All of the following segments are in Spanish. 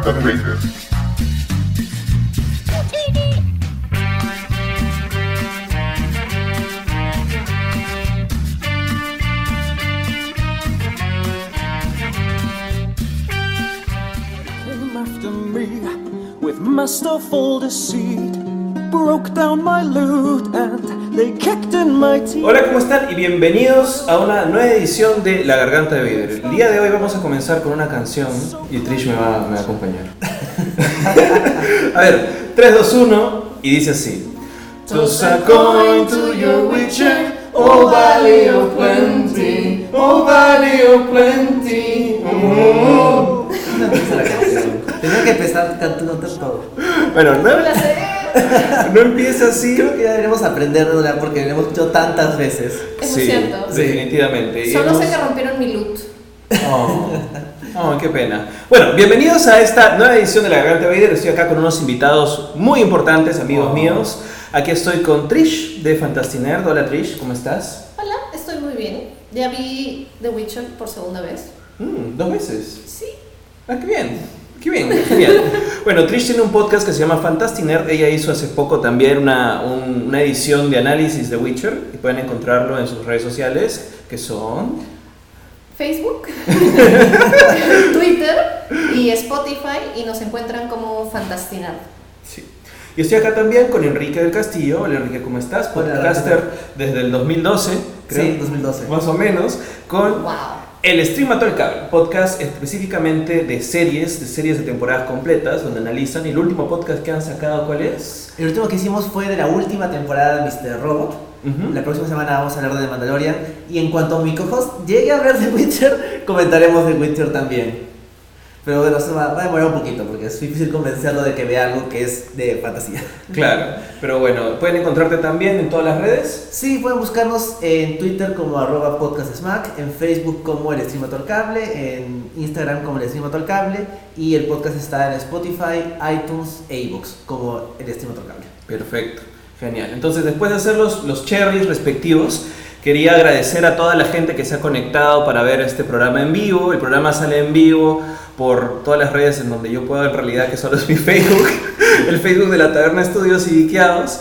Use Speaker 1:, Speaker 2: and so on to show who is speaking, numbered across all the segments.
Speaker 1: garganta de Vader.
Speaker 2: came after me with masterful deceit, broke down my loot and they kicked in my teeth.
Speaker 3: Hola, ¿cómo están? Y bienvenidos a una nueva edición de La Garganta de Vader. El día de hoy vamos a comenzar con una canción y Trish me va, me va a acompañar. a ver, 3, 2, 1 y dice así. Toss a coin to your witcher, oh valley of plenty, oh valley of plenty. Oh.
Speaker 4: No empieza la canción. Tenía que empezar cantando todo.
Speaker 3: Bueno, no, no empieza así.
Speaker 4: Creo que ya deberíamos aprenderlo ya porque lo hemos hecho tantas veces.
Speaker 5: Eso
Speaker 3: Sí,
Speaker 5: es cierto.
Speaker 3: definitivamente. Y
Speaker 5: Solo
Speaker 3: hemos-
Speaker 5: sé que rompieron mi loot.
Speaker 3: Oh, oh, qué pena. Bueno, bienvenidos a esta nueva edición de La Garganta Vader. Estoy acá con unos invitados muy importantes, amigos
Speaker 4: Oh.
Speaker 3: míos. Aquí estoy con Trish de Fantastinerd. Hola Trish, ¿cómo estás?
Speaker 5: Hola, estoy muy bien. Ya vi The Witcher por segunda vez.
Speaker 3: Mm, dos veces.
Speaker 5: Sí.
Speaker 3: Ah, qué bien. Qué bien, genial. Bueno, Trish tiene un podcast que se llama Fantastinerd. Ella hizo hace poco también una, un- una edición de análisis de Witcher y pueden encontrarlo en sus redes sociales, que son...
Speaker 5: Facebook, Twitter y Spotify y nos encuentran como Fantastinard.
Speaker 3: Sí. Y estoy acá también con Enrique del Castillo. Hola Enrique, ¿cómo estás? Podcaster desde el 2012, creo.
Speaker 4: Sí, 2012.
Speaker 3: Más o menos, con
Speaker 5: Wow.
Speaker 3: El Stream Mató el Cable, podcast específicamente de series, de series de temporadas completas, donde analizan. Y el último podcast que han sacado, ¿cuál es?
Speaker 4: El último que hicimos fue de la última temporada de Mr. Robot. La próxima semana vamos a hablar de The Mandalorian. Y en cuanto a mi llegue a ver The Witcher, comentaremos The Witcher también. Pero bueno, se va, a demorar un poquito porque es difícil convencerlo de que vea algo que es de fantasía.
Speaker 3: Claro, pero bueno, pueden encontrarte también en todas las redes.
Speaker 4: Sí, pueden buscarnos en Twitter como arroba podcastsmack, en Facebook como el Streamator Cable, en Instagram como el Streamator Cable y el podcast está en Spotify, iTunes e iVoox como el Streamator Cable.
Speaker 3: Perfecto, genial. Entonces, después de hacer los, los cherries respectivos, quería agradecer a toda la gente que se ha conectado para ver este programa en vivo. El programa sale en vivo por todas las redes en donde yo puedo, en realidad, que solo es mi Facebook, el Facebook de la Taberna Estudios y Diqueados.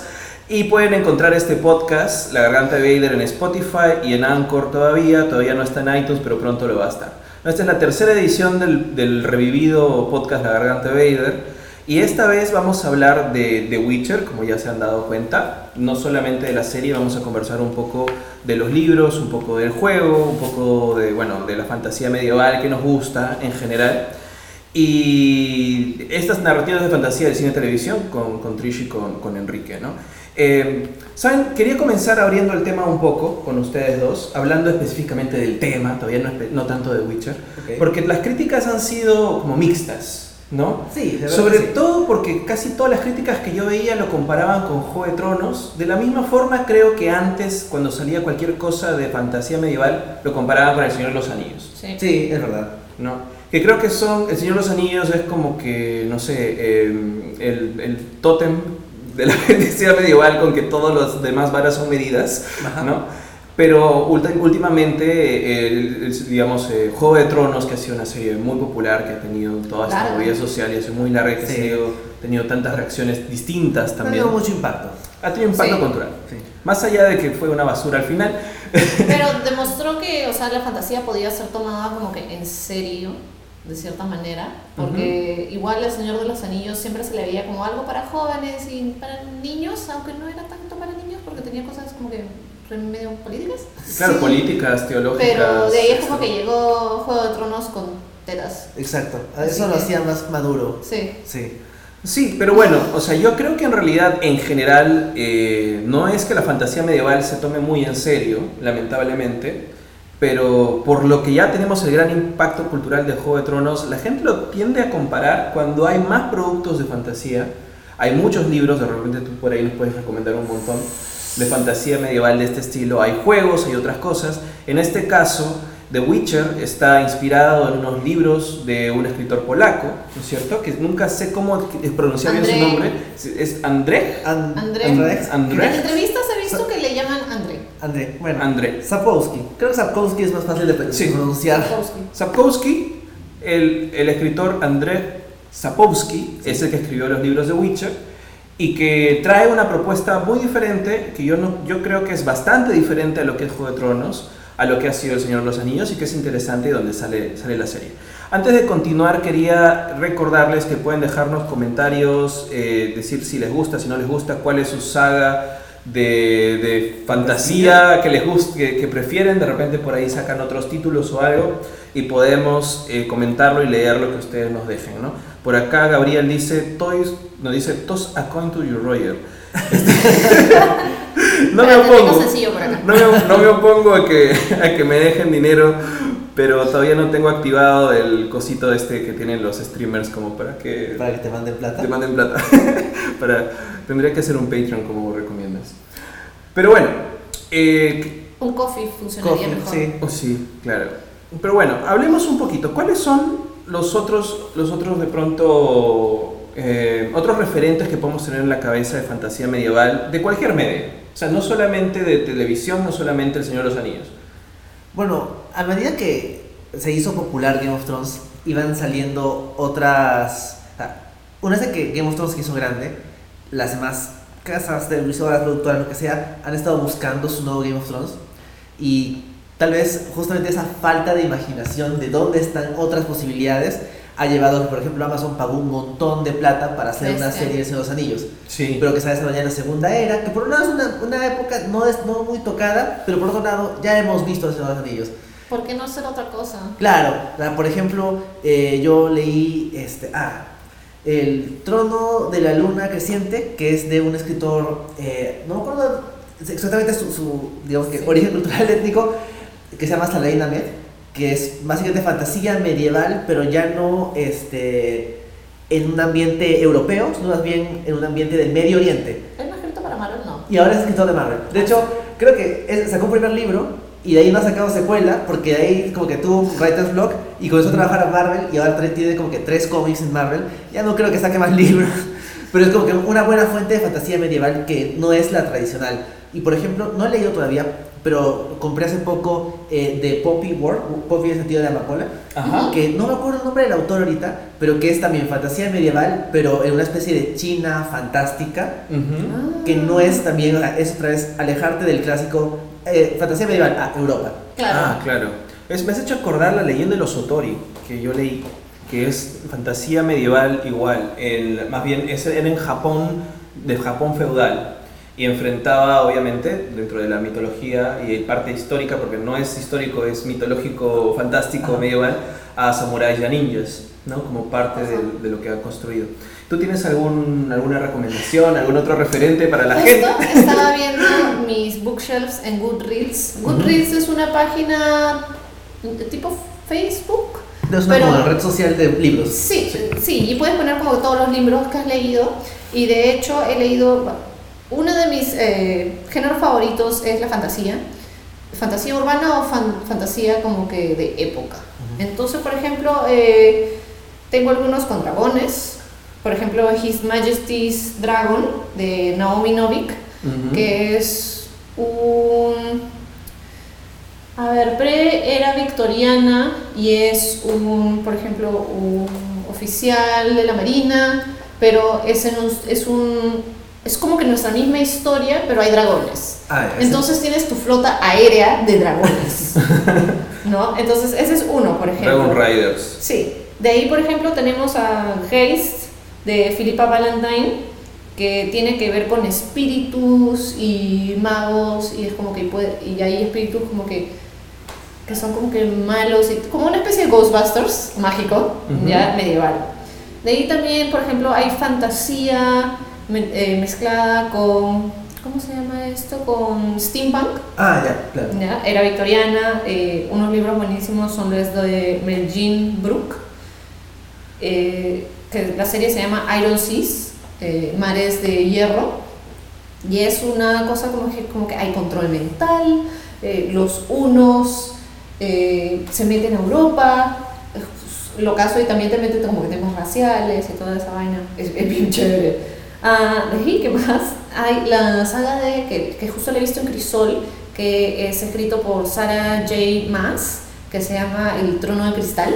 Speaker 3: Y pueden encontrar este podcast, La Garganta de Vader, en Spotify y en Anchor todavía. Todavía no está en iTunes, pero pronto lo va a estar. Esta es la tercera edición del, del revivido podcast La Garganta de Vader. Y esta vez vamos a hablar de The Witcher, como ya se han dado cuenta. No solamente de la serie, vamos a conversar un poco de los libros, un poco del juego, un poco de, bueno, de la fantasía medieval que nos gusta en general. Y estas narrativas de fantasía del cine y televisión con, con Trish y con, con Enrique, ¿no? Eh, Saben, quería comenzar abriendo el tema un poco con ustedes dos, hablando específicamente del tema, todavía no, no tanto de Witcher, porque las críticas han sido como mixtas, ¿no?
Speaker 4: Sí, de verdad
Speaker 3: Sobre
Speaker 4: sí.
Speaker 3: todo porque casi todas las críticas que yo veía lo comparaban con Juego de Tronos. De la misma forma creo que antes, cuando salía cualquier cosa de fantasía medieval, lo comparaban con El Señor de los Anillos,
Speaker 5: Sí.
Speaker 4: Sí, es verdad.
Speaker 3: ¿no? Que creo que son, El Señor de los Anillos es como que, no sé, eh, el, el tótem de la fantasía medieval con que todos los demás varas son medidas,
Speaker 4: Ajá.
Speaker 3: ¿no? Pero ulti- últimamente, eh, el- el- digamos, eh, Juego de Tronos, que ha sido una serie muy popular, que ha tenido toda esta
Speaker 5: Larga.
Speaker 3: movida social y ha sido muy larga, que ha
Speaker 4: Sí.
Speaker 3: tenido, tenido tantas reacciones distintas
Speaker 4: Ha
Speaker 3: también.
Speaker 4: tenido mucho impacto.
Speaker 3: Ha tenido impacto
Speaker 5: Sí.
Speaker 3: cultural.
Speaker 4: Sí.
Speaker 3: Más allá de que fue una basura al final.
Speaker 5: Pero demostró que, o sea, la fantasía podía ser tomada como que en serio, de cierta manera, porque igual el Señor de los Anillos siempre se le veía como algo para jóvenes y para niños, aunque no era tanto para niños porque tenía cosas como que medio políticas.
Speaker 3: Claro,
Speaker 4: Sí.
Speaker 3: políticas, teológicas.
Speaker 5: Pero de ahí es como que llegó Juego de Tronos con tetas.
Speaker 4: Exacto. Eso lo
Speaker 5: que-
Speaker 4: hacía más maduro.
Speaker 5: Sí.
Speaker 4: Sí.
Speaker 3: Sí, pero bueno, o sea, yo creo que en realidad, en general, eh, no es que la fantasía medieval se tome muy en serio, lamentablemente, pero por lo que ya tenemos el gran impacto cultural de Juego de Tronos, la gente lo tiende a comparar cuando hay más productos de fantasía. Hay muchos libros, de repente tú por ahí nos puedes recomendar un montón de fantasía medieval de este estilo. Hay juegos, hay otras cosas. En este caso, The Witcher está inspirado en unos libros de un escritor polaco, ¿no es cierto? Que nunca sé cómo pronunciar bien su
Speaker 5: André.
Speaker 3: nombre. Es André.
Speaker 4: An-
Speaker 5: André.
Speaker 4: André.
Speaker 3: André.
Speaker 5: En entrevistas he visto que le llaman André.
Speaker 4: André. Bueno.
Speaker 3: André.
Speaker 4: Sapkowski. Creo que Sapkowski es más fácil de
Speaker 3: Sí.
Speaker 4: pronunciar.
Speaker 5: Sapkowski.
Speaker 3: Sapkowski, el, el escritor André Sapowski, es el que escribió los libros de Witcher, y que trae una propuesta muy diferente, que yo, no, yo creo que es bastante diferente a lo que es Juego de Tronos, a lo que ha sido El Señor de los Anillos y que es interesante donde sale, sale la serie. Antes de continuar, quería recordarles que pueden dejarnos comentarios, eh, decir si les gusta, si no les gusta, cuál es su saga de, de fantasía que les gusta, que, que prefieren. De repente por ahí sacan otros títulos o algo y podemos eh, comentarlo y leer lo que ustedes nos dejen, ¿no? Por acá Gabriel dice, Toys, nos dice, Toss a coin to your Roger. no me opongo. No me, no me opongo a que, a que me dejen dinero, pero todavía no tengo activado el cosito este que tienen los streamers como para que
Speaker 4: Para que te manden plata.
Speaker 3: te manden plata. para, tendría que hacer un Patreon como recomiendas. Pero bueno, eh,
Speaker 5: Un coffee funcionaría
Speaker 4: Coffee,
Speaker 5: mejor.
Speaker 4: sí.
Speaker 3: Oh, sí, claro. Pero bueno, hablemos un poquito. ¿Cuáles son los otros, los otros de pronto, eh, otros referentes que podemos tener en la cabeza de fantasía medieval de cualquier medio? O sea, no solamente de televisión, no solamente El Señor de los Anillos.
Speaker 4: Bueno, a medida que se hizo popular Game of Thrones, iban saliendo otras. o sea, Una vez que Game of Thrones se hizo grande, las demás casas, televisoras, productoras, lo que sea, han estado buscando su nuevo Game of Thrones. Y tal vez justamente esa falta de imaginación de dónde están otras posibilidades ha llevado que, por ejemplo, Amazon pagó un montón de plata para hacer una
Speaker 5: sí.
Speaker 4: serie de Señor de los Anillos
Speaker 3: Sí.
Speaker 4: pero que a en la segunda era, que por un lado es una, una época no, es, no muy tocada, pero por otro lado ya hemos visto Señor de los Anillos.
Speaker 5: ¿Por qué no hacer otra cosa?
Speaker 4: Claro, la- por ejemplo, eh, yo leí este, ah, El trono de la luna creciente, que es de un escritor, eh, no me acuerdo exactamente su, su, digamos que, origen cultural étnico, que se llama Saladin Ahmed, que es básicamente fantasía medieval, pero ya no este, en un ambiente europeo, sino más bien en un ambiente del Medio Oriente.
Speaker 5: ¿Es más escrito para Marvel? No.
Speaker 4: Y ahora es escritor de Marvel. De hecho, creo que es- sacó un primer libro y de ahí no ha sacado secuela porque de ahí como que tuvo writer's block y comenzó a trabajar a Marvel y ahora tiene como que tres cómics en Marvel. Ya no creo que saque más libros, pero es como que una buena fuente de fantasía medieval que no es la tradicional. Y por ejemplo, no he leído todavía, pero compré hace poco eh, de Poppy War, Poppy en el sentido de amapola,
Speaker 3: Ajá.
Speaker 4: que no me acuerdo el nombre del autor ahorita, pero que es también fantasía medieval, pero en una especie de China fantástica
Speaker 3: Ujú.
Speaker 4: que no es también, es otra vez alejarte del clásico eh, fantasía medieval a Europa.
Speaker 5: Claro.
Speaker 3: Ah, claro. Es- me has hecho acordar la leyenda de los Sotori, que yo leí, que es fantasía medieval igual. El, más bien, es, era en Japón, de Japón feudal. Y enfrentaba, obviamente, dentro de la mitología y parte histórica, porque no es histórico, es mitológico, fantástico,
Speaker 4: Ajá.
Speaker 3: medieval, a samuráis y a ninjas, ¿no? Como parte de, de lo que ha construido. ¿Tú tienes algún, alguna recomendación, algún otro referente para la gente?
Speaker 5: Estaba viendo mis bookshelves en Goodreads. Goodreads es una página tipo Facebook.
Speaker 4: Es una
Speaker 5: Pero-
Speaker 4: como red social de libros.
Speaker 5: Sí, sí, y puedes poner como todos los libros que has leído. Y de hecho he leído, bueno, uno de mis eh, géneros favoritos es la fantasía. Fantasía urbana o fan- fantasía como que de época. Entonces, por ejemplo, eh, tengo algunos con dragones. Por ejemplo, His Majesty's Dragon de Naomi Novik, que es un... A ver, pre-era victoriana y es un, por ejemplo, un oficial de la Marina, pero es, en un, es un... Es como que nuestra misma historia, pero hay dragones.
Speaker 4: Ah,
Speaker 5: Entonces tienes tu flota aérea de dragones. ¿No? Entonces ese es uno, por ejemplo.
Speaker 3: Dragon Riders.
Speaker 5: Sí. De ahí, por ejemplo, tenemos a Geist de Philippa Valentine, que tiene que ver con espíritus y magos, y es como que puede, y hay espíritus como que, que son como que malos, y, como una especie de Ghostbusters mágico, ya medieval. De ahí también, por ejemplo, hay fantasía me- eh, mezclada con, ¿cómo se llama esto? Con steampunk.
Speaker 4: Ah, ya, claro.
Speaker 5: ¿ya? Era victoriana, eh, unos libros buenísimos son los de Mel Jean Brook, eh, que la serie se llama Iron Seas, eh, Mares de Hierro, y es una cosa como que, como que hay control mental, eh, los unos eh, se meten a Europa, lo caso y también te meten como que temas raciales y toda esa vaina, es, es bien chévere. Ah, de ¿qué más? Hay la saga de, que, que justo le he visto en Crisol, que es escrito por Sarah J. Maas, que se llama El Trono de Cristal.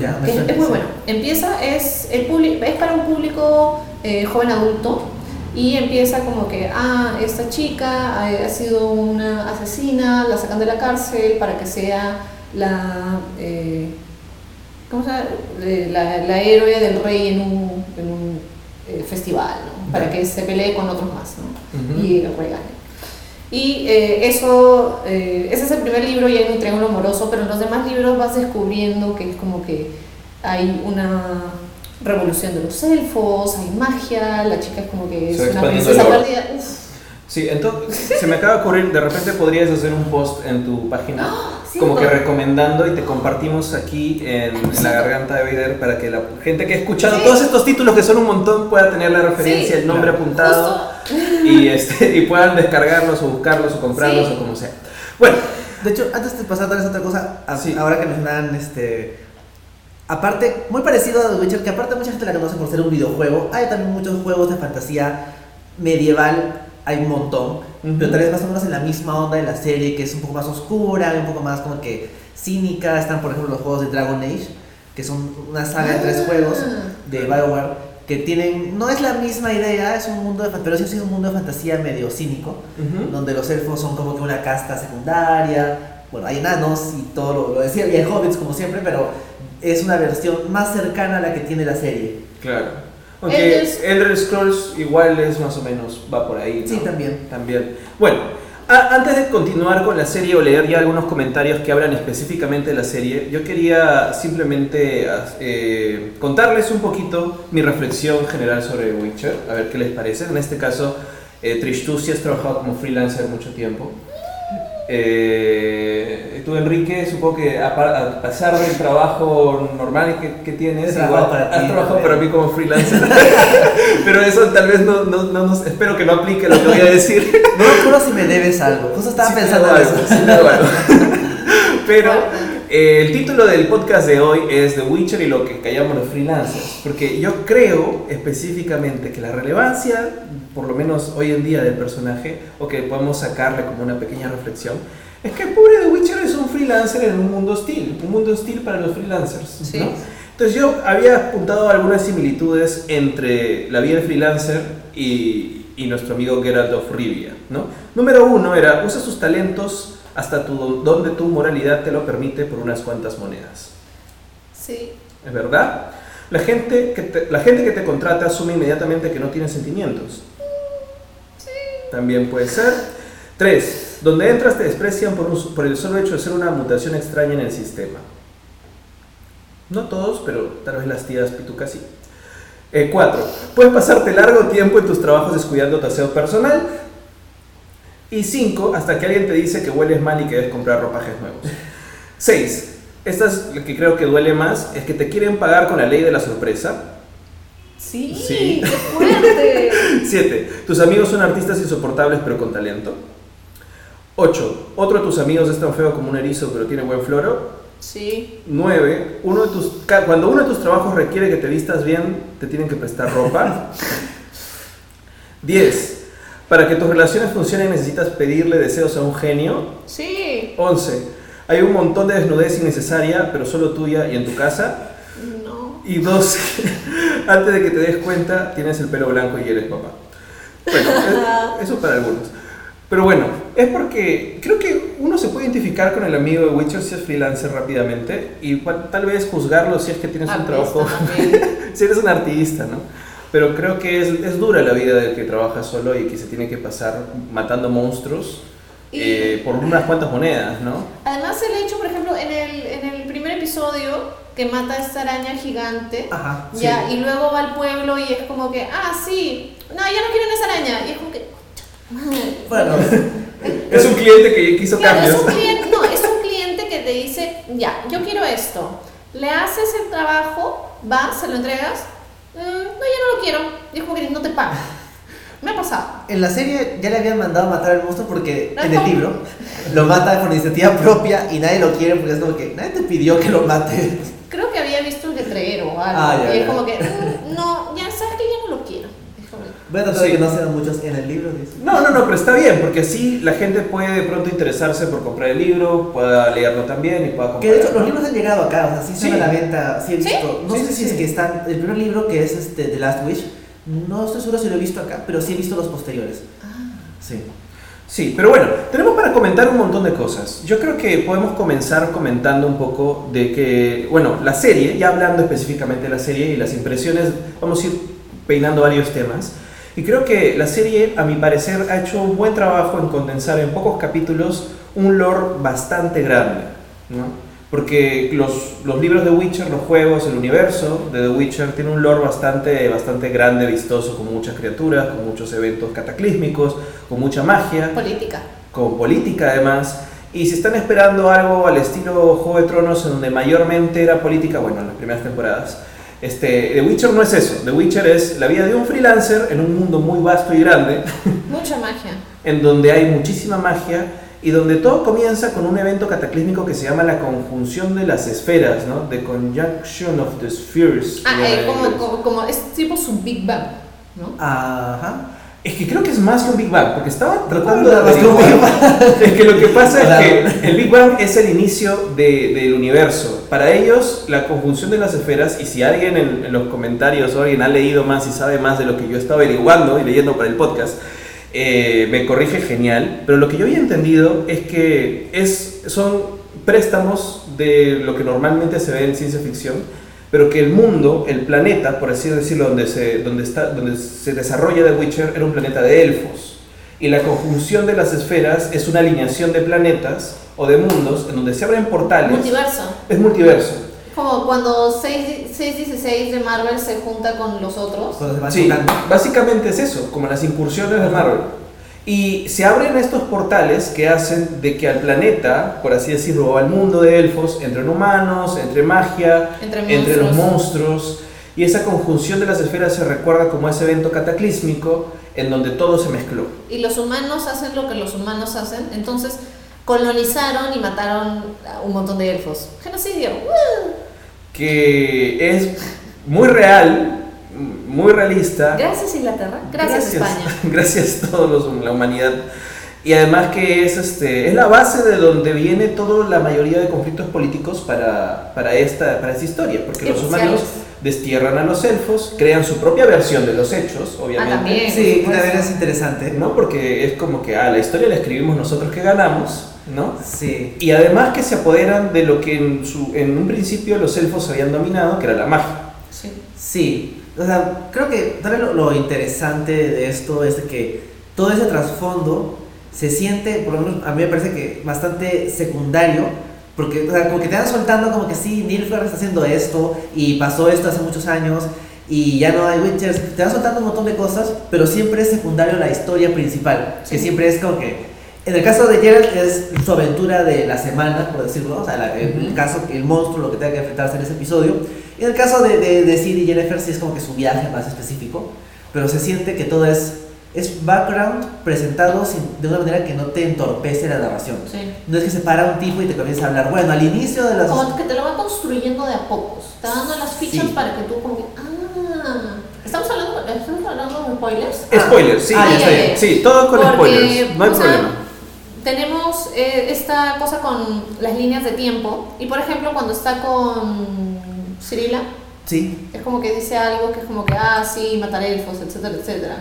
Speaker 4: Ya,
Speaker 5: Es, muy bueno. Empieza, es, el es para un público eh, joven adulto y empieza como que, ah, esta chica ha, ha sido una asesina, la sacan de la cárcel para que sea la, eh, ¿cómo se llama? Eh, la, la héroe del rey en un, en un eh, festival, ¿no? Para que se pelee con otros más, ¿no? Y el rey gane. Y eh, eso, eh, ese es el primer libro y hay un triángulo amoroso, pero en los demás libros vas descubriendo que es como que hay una revolución de los elfos, hay magia, la chica es como que es
Speaker 3: Se
Speaker 5: una princesa perdida.
Speaker 3: Sí, entonces se me acaba de ocurrir, de repente podrías hacer un post en tu página, como que recomendando y te compartimos aquí en, en la garganta de Vader para que la gente que ha escuchado
Speaker 5: Sí.
Speaker 3: todos estos títulos que son un montón pueda tener la referencia,
Speaker 5: Sí,
Speaker 3: el nombre
Speaker 4: claro.
Speaker 3: apuntado
Speaker 5: Justo.
Speaker 3: y, este, y puedan descargarlos o buscarlos o comprarlos
Speaker 5: Sí.
Speaker 3: o como sea. Bueno,
Speaker 4: De hecho, antes de pasar tal vez a otra cosa, a-
Speaker 3: Sí.
Speaker 4: ahora que mencionaban este. Aparte, muy parecido a The Witcher, que aparte mucha gente la conoce por ser un videojuego, hay también muchos juegos de fantasía medieval, hay un montón, Pero tal vez más o menos en la misma onda de la serie, que es un poco más oscura, un poco más como que cínica. Están, por ejemplo, los juegos de Dragon Age, que son una saga de tres
Speaker 5: Ah.
Speaker 4: juegos de BioWare, que tienen. No es la misma idea, es un mundo de pero sí es un mundo de fantasía medio cínico
Speaker 3: ujú.
Speaker 4: donde los elfos son como que una casta secundaria. Bueno, hay enanos y todo lo, lo decía, y hay hobbits como siempre, pero es una versión más cercana a la que tiene la serie.
Speaker 3: claro. Aunque
Speaker 5: Elder-
Speaker 3: Elder Scrolls igual es más o menos, va por ahí. ¿no?
Speaker 4: Sí, también.
Speaker 3: También. Bueno, a- antes de continuar con la serie o leer ya algunos comentarios que hablan específicamente de la serie, yo quería simplemente eh, contarles un poquito mi reflexión general sobre Witcher, a ver qué les parece. En este caso, eh, Trish, tú sí has trabajado como freelancer mucho tiempo. Eh, tú, Enrique, supongo que a, a pesar del trabajo normal que, que tienes, igual
Speaker 4: para ti
Speaker 3: has trabajado para mí como freelancer. Pero eso tal vez no, no, espero que no aplique lo que voy a decir.
Speaker 4: No me acuerdo si me debes algo. Justo estaba
Speaker 3: Sí,
Speaker 4: pensando en eso.
Speaker 3: sí, algo. Pero el título del podcast de hoy es The Witcher y lo que callamos los freelancers. Porque yo creo específicamente que la relevancia, por lo menos hoy en día del personaje, o que podemos sacarle como una pequeña reflexión, es que el pobre The Witcher es un freelancer en un mundo hostil. Un mundo hostil para los freelancers.
Speaker 5: Sí.
Speaker 3: ¿no? Entonces yo había apuntado algunas similitudes entre la vida de freelancer y, y nuestro amigo Geralt of Rivia, ¿no? Número uno era, usa sus talentos hasta tu, donde tu moralidad te lo permite por unas cuantas monedas.
Speaker 5: Sí.
Speaker 3: ¿Es verdad? La gente, que te, la gente que te contrata asume inmediatamente que no tiene sentimientos. También puede ser. Tres, donde entras te desprecian por, un- por el solo hecho de ser una mutación extraña en el sistema. No todos, pero tal vez las tías pitucas sí. Eh, cuatro, puedes pasarte largo tiempo en tus trabajos descuidando tu aseo personal. Y cinco, hasta que alguien te dice que hueles mal y que debes comprar ropajes nuevos. Seis, esta es la que creo que duele más, es que te quieren pagar con la ley de la sorpresa.
Speaker 5: Sí,
Speaker 3: Sí.
Speaker 5: qué fuerte.
Speaker 3: 7. Tus amigos son artistas insoportables pero con talento. 8. Otro de tus amigos es tan feo como un erizo pero tiene buen floro.
Speaker 5: Sí.
Speaker 3: 9. Uno de tus, cuando uno de tus trabajos requiere que te vistas bien, te tienen que prestar ropa. 10. Para que tus relaciones funcionen necesitas pedirle deseos a un genio.
Speaker 5: Sí.
Speaker 3: 11. Hay un montón de desnudez innecesaria, pero solo tuya y en tu casa.
Speaker 5: No.
Speaker 3: Y 12. Antes de que te des cuenta, tienes el pelo blanco y eres papá. Bueno, eso para algunos. Pero bueno, es porque creo que uno se puede identificar con el amigo de Witcher si es freelancer rápidamente y tal vez juzgarlo si es que tienes un
Speaker 5: Artista
Speaker 3: trabajo,
Speaker 5: también.
Speaker 3: si eres un artista, ¿no? Pero creo que es, es dura la vida del que trabaja solo y que se tiene que pasar matando monstruos
Speaker 5: Y-
Speaker 3: eh, por unas cuantas monedas, ¿no?
Speaker 5: Además el hecho, por ejemplo, en el, en el primer episodio que mata a esta araña gigante,
Speaker 4: Ajá.
Speaker 5: ya, y luego va al pueblo y es como que, ah, sí, no, ya no quieren esa araña. Y es como que.
Speaker 4: Bueno,
Speaker 3: Es un cliente que quiso
Speaker 5: Claro, es
Speaker 3: cambios.
Speaker 5: un cliente, no, es un cliente que te dice, ya, yo quiero esto. Le haces el trabajo, vas, se lo entregas, "Mm, no, ya no lo quiero. Y es como que no te paga. Me ha pasado.
Speaker 4: en la serie ya le habían mandado a matar al monstruo porque
Speaker 5: No,
Speaker 4: en
Speaker 5: no.
Speaker 4: el libro lo mata por iniciativa propia y nadie lo quiere porque es como que nadie te pidió que lo mate.
Speaker 5: Creo que había visto un letrero o algo.
Speaker 4: Ah, ya,
Speaker 5: y es
Speaker 4: ya.
Speaker 5: como que, "Mm, no, ya sabes que ya no lo quiero. Es como que,
Speaker 4: Voy a tratar
Speaker 3: Sí.
Speaker 4: de que no sean muchos en el libro. dice.
Speaker 3: No, no, no, pero está bien, porque así la gente puede de pronto interesarse por comprar el libro, pueda leerlo también y pueda
Speaker 4: Que de hecho los
Speaker 3: comprar.
Speaker 4: libros han llegado acá, o sea, sí están
Speaker 3: Sí.
Speaker 4: a la venta, sí he
Speaker 5: ¿Sí?
Speaker 4: visto. No
Speaker 3: Sí,
Speaker 4: sé
Speaker 3: sí,
Speaker 4: si es que están. El primer libro que es este The Last Wish, no estoy seguro si lo he visto acá, pero sí he visto los posteriores. Sí.
Speaker 3: Sí, pero bueno, tenemos para comentar un montón de cosas. Yo creo que podemos comenzar comentando un poco de que, bueno, la serie, ya hablando específicamente de la serie y las impresiones, vamos a ir peinando varios temas. Y creo que la serie, a mi parecer, ha hecho un buen trabajo en condensar en pocos capítulos un lore bastante grande, ¿no? Porque los, los libros de Witcher, los juegos, el universo de The Witcher tiene un lore bastante, bastante grande, vistoso, con muchas criaturas, con muchos eventos cataclísmicos, con mucha magia
Speaker 5: Política.
Speaker 3: con política además. Y si están esperando algo al estilo Juego de Tronos, en donde mayormente era política, bueno, en las primeras temporadas, este, The Witcher no es eso. The Witcher es la vida de un freelancer en un mundo muy vasto y grande,
Speaker 5: Mucha magia.
Speaker 3: en donde hay muchísima magia y donde todo comienza con un evento cataclísmico que se llama la conjunción de las esferas, ¿no? The Conjunction of the Spheres.
Speaker 5: Ah, eh, como, como, como es tipo su Big Bang, ¿no?
Speaker 4: Ajá.
Speaker 3: Es que creo que es más que un Big Bang, porque estaba
Speaker 4: ¿Recuerdo
Speaker 3: tratando de averiguar.
Speaker 4: Big
Speaker 3: Es que lo que pasa
Speaker 4: Claro.
Speaker 3: es que el Big Bang es el inicio de- del universo. Para ellos, la conjunción de las esferas, y si alguien en, en los comentarios o alguien ha leído más y sabe más de lo que yo estaba averiguando y leyendo para el podcast, eh, me corrige genial. Pero lo que yo había entendido es que es, son préstamos de lo que normalmente se ve en ciencia ficción, pero que el mundo, el planeta, por así decirlo, donde se, donde está, donde se desarrolla The Witcher, era un planeta de elfos. Y la conjunción de las esferas es una alineación de planetas o de mundos en donde se abren portales.
Speaker 5: Multiverso.
Speaker 3: Es multiverso.
Speaker 5: Como cuando 6, 616 de Marvel se junta con los otros.
Speaker 3: Sí, básicamente es eso, como las incursiones de Marvel. Y se abren estos portales que hacen de que al planeta, por así decirlo, o al mundo de elfos, entren humanos, entre magia,
Speaker 5: Entre
Speaker 3: los
Speaker 5: monstruos.
Speaker 3: monstruos. Y esa conjunción de las esferas se recuerda como ese evento cataclísmico en donde todo se mezcló.
Speaker 5: Y los humanos hacen lo que los humanos hacen. Entonces colonizaron y mataron a un montón de elfos. Genocidio. ¡Woo!
Speaker 3: Que es muy real, muy realista.
Speaker 5: Gracias Inglaterra. Gracias, España.
Speaker 3: Gracias a todos los, la humanidad. Y además que es, este, es la base de donde viene toda la mayoría de conflictos políticos para, para, esta, para esta historia. Porque los humanos destierran a los elfos, crean su propia versión de los hechos, obviamente.
Speaker 5: Ah, también.
Speaker 4: Sí, también es interesante.
Speaker 3: ¿no? Porque es como que, ah, la historia la escribimos nosotros que ganamos, ¿no?
Speaker 4: Sí.
Speaker 3: Y además que se apoderan de lo que en, su, en un principio los elfos habían dominado, que era la magia.
Speaker 5: Sí.
Speaker 4: Sí, o sea, creo que tal vez lo, lo interesante de esto es de que todo ese trasfondo se siente, por lo menos a mí me parece que bastante secundario, porque o sea, como que te van soltando como que sí, Nilfgaard está haciendo esto y pasó esto hace muchos años y ya no hay Witchers, te van soltando un montón de cosas, pero siempre es secundario la historia principal, que
Speaker 5: Sí.
Speaker 4: siempre es como que... En el caso de Geralt es su aventura de la semana, por decirlo, o sea, la- el, el
Speaker 3: Ujú.
Speaker 4: caso, el monstruo, lo que tenga que enfrentarse en ese episodio. En el caso de, de, de Sid y Jennifer sí es como que su viaje más específico, pero se siente que todo es, es background presentado sin- de una manera que no te entorpece la narración.
Speaker 5: Sí.
Speaker 4: No es que se para un tipo y te comienza a hablar, bueno, al inicio de las...
Speaker 5: Como que te lo va construyendo de a pocos. Te va dando las fichas
Speaker 4: Sí.
Speaker 5: para que tú como que... Ah, ¿estamos hablando, ¿estamos hablando de spoilers?
Speaker 4: Ah.
Speaker 3: Spoilers, sí,
Speaker 4: Ah, ya
Speaker 3: está
Speaker 5: ya,
Speaker 3: bien.
Speaker 5: ya.
Speaker 3: Sí, todo con
Speaker 5: Porque,
Speaker 3: spoilers, no hay
Speaker 5: o sea,
Speaker 3: problema.
Speaker 5: Tenemos eh, esta cosa con las líneas de tiempo. Y por ejemplo, cuando está con Cirila,
Speaker 4: Sí,
Speaker 5: es como que dice algo que es como que, ah, sí, matar elfos, etcétera, etcétera.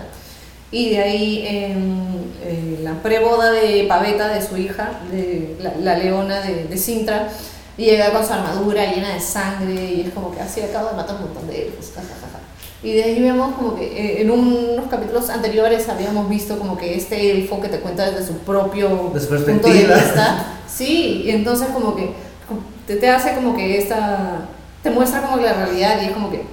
Speaker 5: Y de ahí en eh, la preboda de Paveta, de su hija, de la, la leona de, de Sintra, y llega con su armadura llena de sangre y es como que así acabo de matar un montón de elfos. ja, ja, ja, ja". Y de ahí vemos como que eh, en unos capítulos anteriores habíamos visto como que este elfo que te cuenta desde su propio punto de vista. Sí, y entonces como que te, te hace como que esta, te muestra como que la realidad y es como que,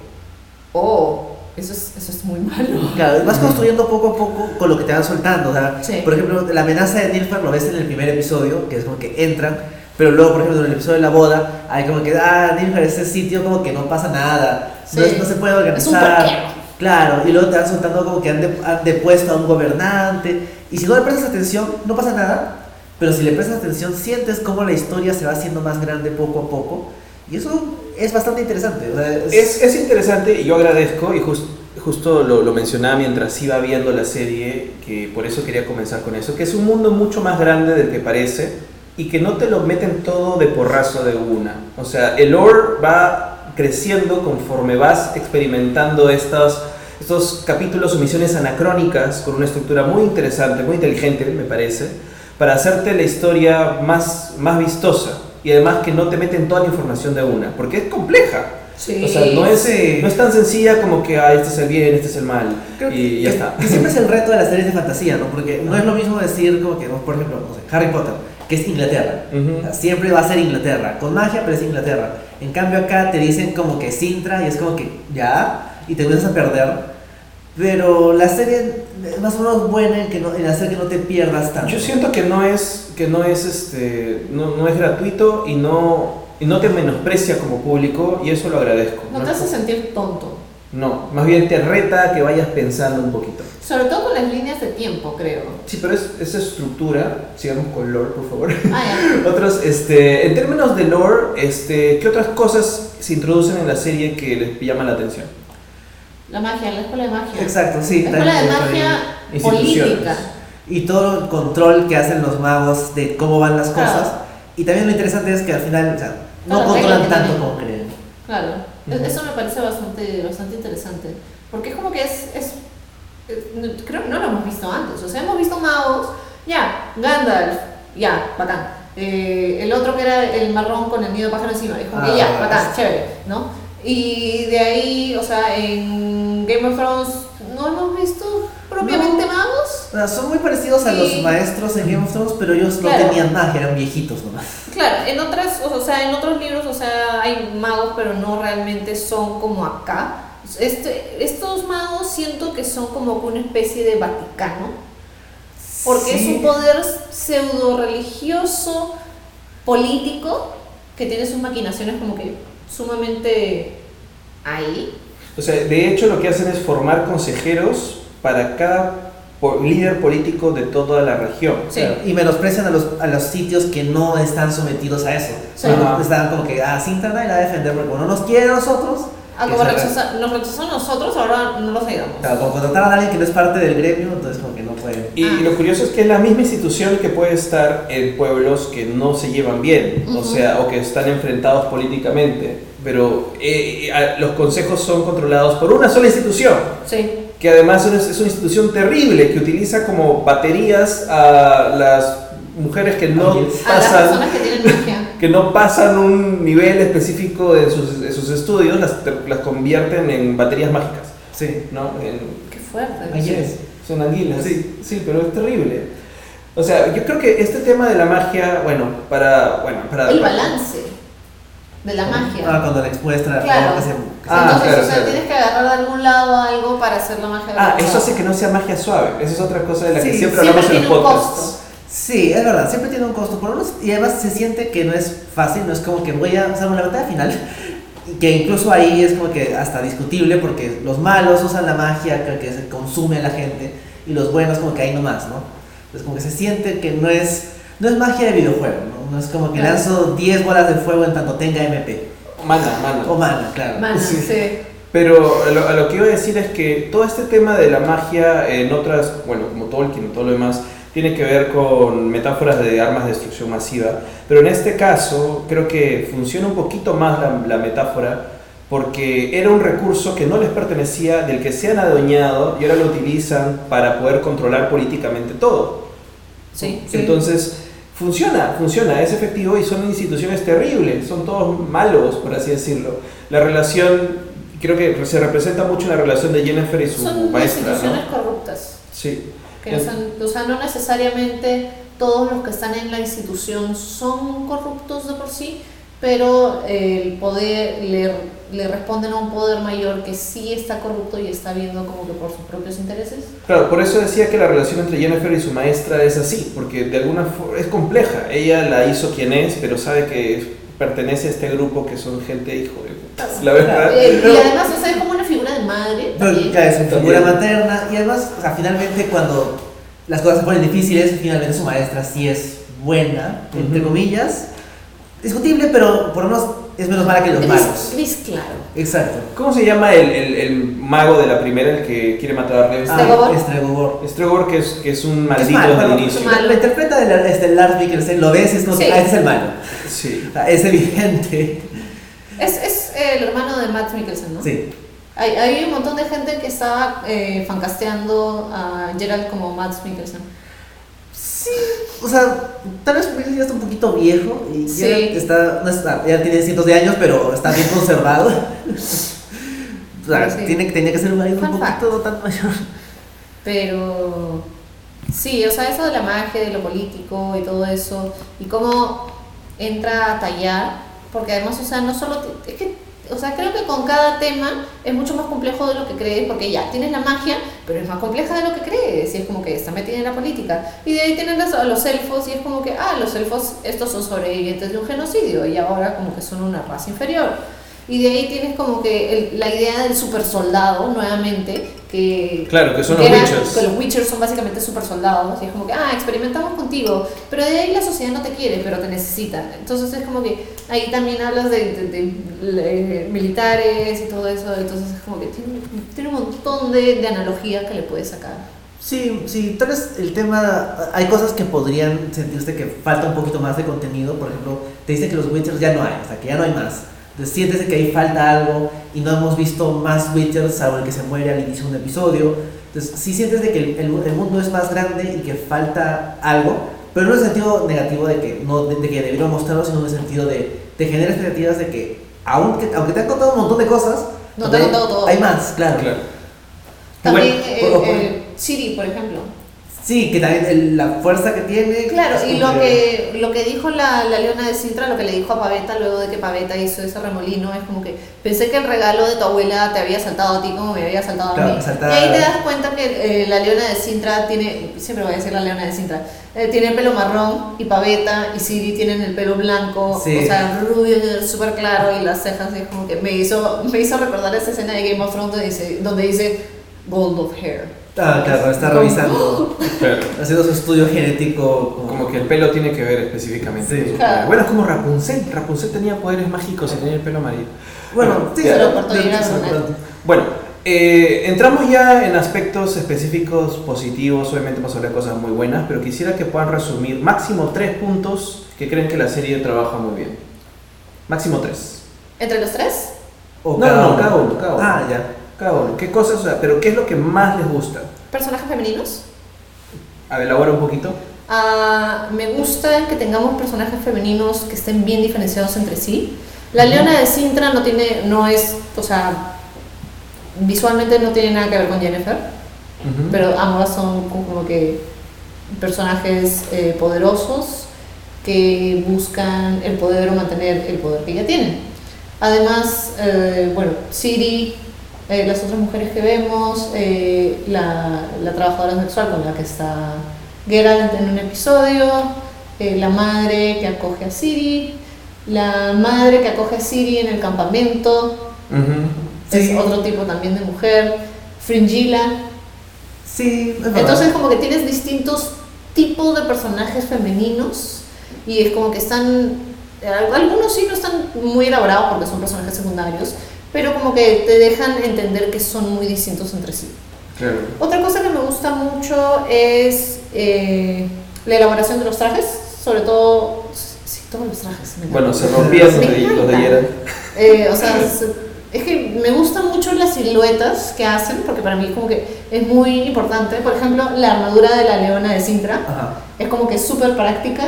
Speaker 5: oh, eso es, eso es muy malo.
Speaker 4: claro, vas construyendo poco a poco con lo que te van soltando. O sea,
Speaker 5: Sí.
Speaker 4: por ejemplo, la amenaza de Nilfgaard lo ves en el primer episodio, que es como que entran, pero luego, por ejemplo, en el episodio de la boda, hay como que, ah, Nilfgaard, ese sitio como que no pasa nada, no,
Speaker 5: Sí.
Speaker 4: es- no se puede
Speaker 5: Es un
Speaker 4: organizar. Claro, y luego te van soltando como que han, de- han depuesto a un gobernante. Y si no le prestas atención, no pasa nada. Pero si le prestas atención, sientes cómo la historia se va haciendo más grande poco a poco. Y eso es bastante interesante. o sea, es-
Speaker 3: Es, es interesante y yo agradezco y, jus- justo lo, lo mencionaba mientras iba viendo la serie, que por eso quería comenzar con eso, que es un mundo mucho más grande del que parece y que no te lo meten todo de porrazo de una. O sea, el lore va creciendo conforme vas experimentando estas, estos capítulos o misiones anacrónicas con una estructura muy interesante, muy inteligente, me parece, para hacerte la historia más, más vistosa y además que no te meten toda la información de una, porque es compleja.
Speaker 5: Sí.
Speaker 3: O sea, no es,
Speaker 4: Sí.
Speaker 3: no es tan sencilla como que ah, este es el bien, este es el mal
Speaker 4: Creo
Speaker 3: y
Speaker 4: que,
Speaker 3: ya está.
Speaker 4: que siempre es el reto de las series de fantasía, ¿no? Porque no es lo mismo decir, como que, por ejemplo, no sé, Harry Potter, que es Inglaterra.
Speaker 3: Ujú.
Speaker 4: O sea, siempre va a ser Inglaterra, con magia, pero es Inglaterra. En cambio, acá te dicen como que Sintra y es como que ya, y te empiezas a perder. Pero la serie es más o menos buena en, que no, en hacer que no te pierdas tanto.
Speaker 3: Yo siento que no es, que no es, este, no, no es gratuito y no, y no te menosprecia como público y eso lo agradezco.
Speaker 5: No te hace sentir tonto.
Speaker 3: No, más bien te reta que vayas pensando un poquito.
Speaker 5: Sobre todo con las líneas de tiempo, creo.
Speaker 3: Sí, pero es, esa estructura, sigamos con lore, por favor.
Speaker 5: Ah, ya.
Speaker 3: Otros, este, en términos de lore, este, ¿qué otras cosas se introducen en la serie que les llaman la atención?
Speaker 5: La magia, la escuela de magia.
Speaker 4: Exacto, sí.
Speaker 5: La escuela de magia política.
Speaker 4: Y todo el control que hacen los magos de cómo van las
Speaker 5: Claro.
Speaker 4: cosas. Y también lo interesante es que al final o sea, no controlan
Speaker 5: que
Speaker 4: tanto como creen.
Speaker 5: Claro, E- eso me parece bastante, bastante interesante. Porque es como que es, no- creo que no lo hemos visto antes. O sea, hemos visto magos, ya, Gandalf, ya, bacán. Eh, el otro que era el marrón con el nido de pájaro encima, es como que
Speaker 4: Ah,
Speaker 5: ya, bacán,
Speaker 4: es-
Speaker 5: chévere, ¿no? Y de ahí, o sea, en Game of Thrones no hemos visto propiamente magos.
Speaker 4: O sea, son muy parecidos a los maestros en Game of Thrones, pero ellos
Speaker 5: Claro.
Speaker 4: no tenían magia, eran viejitos nomás.
Speaker 5: Claro, en otras, o sea, en otros libros, o sea, hay magos, pero no realmente son como acá. Este, estos magos siento que son como una especie de Vaticano, porque es un poder pseudo religioso, político, que tiene sus maquinaciones como que sumamente ahí.
Speaker 3: O sea, de hecho lo que hacen es formar consejeros para cada po- líder político de toda la región.
Speaker 5: Sí.
Speaker 4: Claro, Y menosprecian a los, a los sitios que no están sometidos a eso.
Speaker 5: Sí.
Speaker 4: No. Están como que, ah, Sintra nadie la a defender porque no nos quiere a nosotros.
Speaker 5: Ah, como rechaza- nos rechazan nosotros, ahora no los ayudamos.
Speaker 4: Claro, como contrataron a alguien que no es parte del gremio, entonces como que no pueden.
Speaker 3: Y, y lo curioso es que es la misma institución que puede estar en pueblos que no se llevan bien, o
Speaker 5: Ujú.
Speaker 3: sea, o que están enfrentados políticamente, pero eh, a- los consejos son controlados por una sola institución,
Speaker 5: Sí.
Speaker 3: que además es es una institución terrible que utiliza como baterías a las mujeres que no
Speaker 4: Ángeles.
Speaker 5: A las
Speaker 3: pasan
Speaker 5: personas que tienen magia.
Speaker 3: Que no pasan un nivel específico de sus, de sus estudios, las, las convierten en baterías mágicas,
Speaker 4: Sí.
Speaker 3: ¿no? En-
Speaker 5: Qué fuerte.
Speaker 4: Ángeles.
Speaker 3: son anguilas.
Speaker 4: Sí.
Speaker 3: sí, pero es terrible. O sea, yo creo que este tema de la magia, bueno, para, bueno, para
Speaker 5: El balance de la magia.
Speaker 4: Ah, cuando les muestra
Speaker 5: Claro.
Speaker 4: que se- que se-
Speaker 3: Ah,
Speaker 5: Entonces,
Speaker 3: claro,
Speaker 5: o sea,
Speaker 3: claro.
Speaker 5: tienes que agarrar de algún lado algo para hacer la magia de
Speaker 3: Ah, eso hace que no sea magia suave. Esa es otra cosa de la que
Speaker 4: Sí,
Speaker 3: siempre
Speaker 5: siempre
Speaker 3: hablamos en los podcasts.
Speaker 4: Sí, es verdad, siempre tiene un costo por unos, y además se siente que no es fácil, no es como que voy a usar una batalla final, y que incluso ahí es como que hasta discutible porque los malos usan la magia que, que se consume a la gente y los buenos como que ahí nomás, ¿no? Entonces como que se siente que no es, no es magia de videojuego, ¿no? No es como que
Speaker 5: Claro.
Speaker 4: lanzo 10 bolas de fuego en tanto tenga MP,
Speaker 3: Mana, mana.
Speaker 4: o mana, claro.
Speaker 5: Mana,
Speaker 3: Sí.
Speaker 5: sí.
Speaker 3: Pero a lo, a lo que iba a decir es que todo este tema de la magia en otras, bueno, como Tolkien y todo lo demás, tiene que ver con metáforas de armas de destrucción masiva. Pero en este caso creo que funciona un poquito más la, la metáfora porque era un recurso que no les pertenecía, del que se han adueñado y ahora lo utilizan para poder controlar políticamente todo.
Speaker 5: Sí.
Speaker 3: Entonces, funciona, funciona, es efectivo y son instituciones terribles, son todos malos, por así decirlo. La relación, creo que se representa mucho la relación de Jennifer y su
Speaker 5: Son
Speaker 3: maestra,
Speaker 5: instituciones
Speaker 3: ¿no?
Speaker 5: corruptas.
Speaker 3: Sí.
Speaker 5: O sea, no necesariamente todos los que están en la institución son corruptos de por sí, pero eh, el poder le, le responden a un poder mayor que sí está corrupto y está viendo como que por sus propios intereses.
Speaker 3: Claro, por eso decía que la relación entre Jennifer y su maestra es así, porque de alguna forma es compleja. Ella la hizo quien es, pero sabe que pertenece a este grupo que son gente hijo de la verdad.
Speaker 5: Eh, y además, o sea, es como una madre.
Speaker 4: Pero ya es su figura materna y además, o sea, finalmente cuando las cosas se ponen difíciles, finalmente su maestra sí es buena, entre
Speaker 3: Ujú.
Speaker 4: comillas. Discutible, pero por lo menos es menos mala que los
Speaker 5: Gris,
Speaker 4: malos.
Speaker 5: gris claro.
Speaker 4: Exacto.
Speaker 3: ¿Cómo se llama el, el- el mago de la primera, el que quiere matar a?
Speaker 5: Stregobor.
Speaker 4: Ah, Stregobor.
Speaker 3: Stregobor, que es, que es un
Speaker 4: Es
Speaker 3: maldito
Speaker 4: malo,
Speaker 3: desde el inicio.
Speaker 5: malo.
Speaker 4: Lo interpreta el, este, Lars Mikkelsen, lo ves, es como
Speaker 5: Sí.
Speaker 4: ah, este es el malo.
Speaker 3: Sí.
Speaker 4: O sea, es evidente.
Speaker 5: Es, es el hermano de Matt Mikkelsen, ¿no?
Speaker 4: Sí.
Speaker 5: Hay, hay un montón de gente que estaba eh, fancasteando a Gerald como Matt Mikkelsen.
Speaker 4: Sí, o sea, tal vez Mikkelsen ya está un poquito viejo y ya está, no está, ya tiene cientos de años, pero está bien conservado. o sea,
Speaker 5: Sí.
Speaker 4: tiene, tenía que ser un marido un poquito no tan mayor.
Speaker 5: Pero sí, o sea, eso de la magia, de lo político y todo eso, y cómo entra a tallar, porque además, o sea, no solo, es que, o sea, creo que con cada tema es mucho más complejo de lo que crees, porque ya tienes la magia, pero es más compleja de lo que crees, y es como que está metida en la política. Y de ahí tienes a los elfos, y es como que, ah, los elfos, estos son sobrevivientes de un genocidio, y ahora como que son una raza inferior. Y de ahí tienes como que el- la idea del super soldado, nuevamente, que...
Speaker 3: Claro, que son los
Speaker 5: que eran-
Speaker 3: Witchers.
Speaker 5: que los Witchers son básicamente super soldados, y es como que, ah, experimentamos contigo, pero de ahí la sociedad no te quiere, pero te necesita. Entonces es como que ahí también hablas de, de- de, eh, militares y todo eso, entonces es como que tiene, tiene un montón de, de analogías que le puedes sacar.
Speaker 4: Sí, sí, tal vez el tema, hay cosas que podrían sentirse que falta un poquito más de contenido, por ejemplo, te dice que los Witchers ya no hay, o sea, que ya no hay más. Entonces sientes que ahí falta algo y no hemos visto más Witchers salvo el que se muere al inicio de un episodio. Entonces sí sientes de que el, el mu- el mundo es más grande y que falta algo, pero no en el sentido negativo de que, no, de, de que debieron mostrarlo, sino en el sentido de, de generar expectativas de que, aunque, aunque te han contado un montón de cosas,
Speaker 5: No te han contado todo.
Speaker 4: hay más, claro.
Speaker 3: Claro.
Speaker 5: También
Speaker 4: Bueno,
Speaker 5: eh,
Speaker 4: por- por-
Speaker 5: eh, Siri, por ejemplo.
Speaker 4: Sí, que también el- la fuerza que tiene.
Speaker 5: Claro, y lo que, lo que dijo la, la leona de Sintra, lo que le dijo a Paveta luego de que Paveta hizo ese remolino, es como que pensé que el regalo de tu abuela te había saltado a ti como me había saltado
Speaker 4: Claro,
Speaker 5: a mí. Y ahí te das cuenta que eh, la leona de Sintra tiene, siempre voy a decir la leona de Sintra, eh, tiene el pelo marrón y Paveta y Siri tienen el pelo blanco,
Speaker 4: Sí.
Speaker 5: o sea, rubio, súper claro y las cejas, es como que me hizo, me hizo recordar esa escena de Game of Thrones donde dice, donde dice Gold of Hair.
Speaker 4: Ah, claro, está
Speaker 5: Como-
Speaker 4: revisando,
Speaker 3: Claro.
Speaker 4: haciendo su estudio genético.
Speaker 3: Como que el pelo tiene que ver específicamente.
Speaker 4: Sí.
Speaker 5: Claro.
Speaker 3: poder. Bueno, es como Rapunzel. Rapunzel tenía poderes mágicos y tenía el pelo amarillo.
Speaker 4: Bueno, sí,
Speaker 5: se
Speaker 4: ya-
Speaker 5: lo.
Speaker 3: Bueno, eh, entramos ya en aspectos específicos positivos. Obviamente vamos a hablar de cosas muy buenas, pero quisiera que puedan resumir máximo tres puntos que creen que la serie trabaja muy bien. Máximo tres.
Speaker 5: ¿Entre los tres?
Speaker 4: O
Speaker 3: No, no, cada uno, cada uno.
Speaker 4: Ah, ya.
Speaker 3: Cada uno. ¿Qué cosas? o sea, pero ¿qué es lo que más les gusta?
Speaker 5: ¿Personajes femeninos?
Speaker 3: A ver, elabora un poquito.
Speaker 5: Ah, me gusta que tengamos personajes femeninos que estén bien diferenciados entre sí. La Leona de Sintra no tiene, no es, o sea, visualmente no tiene nada que ver con Jennifer, pero ambas son como que personajes eh, poderosos que buscan el poder o mantener el poder que ya tienen. Además, eh, bueno, Siri, eh, las otras mujeres que vemos, eh, la, la trabajadora sexual con la que está Geralt en un episodio, eh, la madre que acoge a Siri, la madre que acoge a Siri en el campamento,
Speaker 3: Ujú.
Speaker 5: es
Speaker 4: Sí.
Speaker 5: otro tipo también de mujer, Fringilla,
Speaker 4: Sí, es
Speaker 5: entonces como que tienes distintos tipos de personajes femeninos y es como que están, algunos sí no están muy elaborados porque son personajes secundarios, pero como que te dejan entender que son muy distintos entre sí.
Speaker 3: Claro.
Speaker 5: Otra cosa que me gusta mucho es eh, la elaboración de los trajes, sobre todo, sí, todos los trajes. me
Speaker 3: Bueno, se rompían los de.
Speaker 5: Eh, o sea, es, es que me gustan mucho las siluetas que hacen, porque para mí como que es muy importante. Por ejemplo, la armadura de la leona de Sintra
Speaker 4: Ajá.
Speaker 5: es como que súper práctica.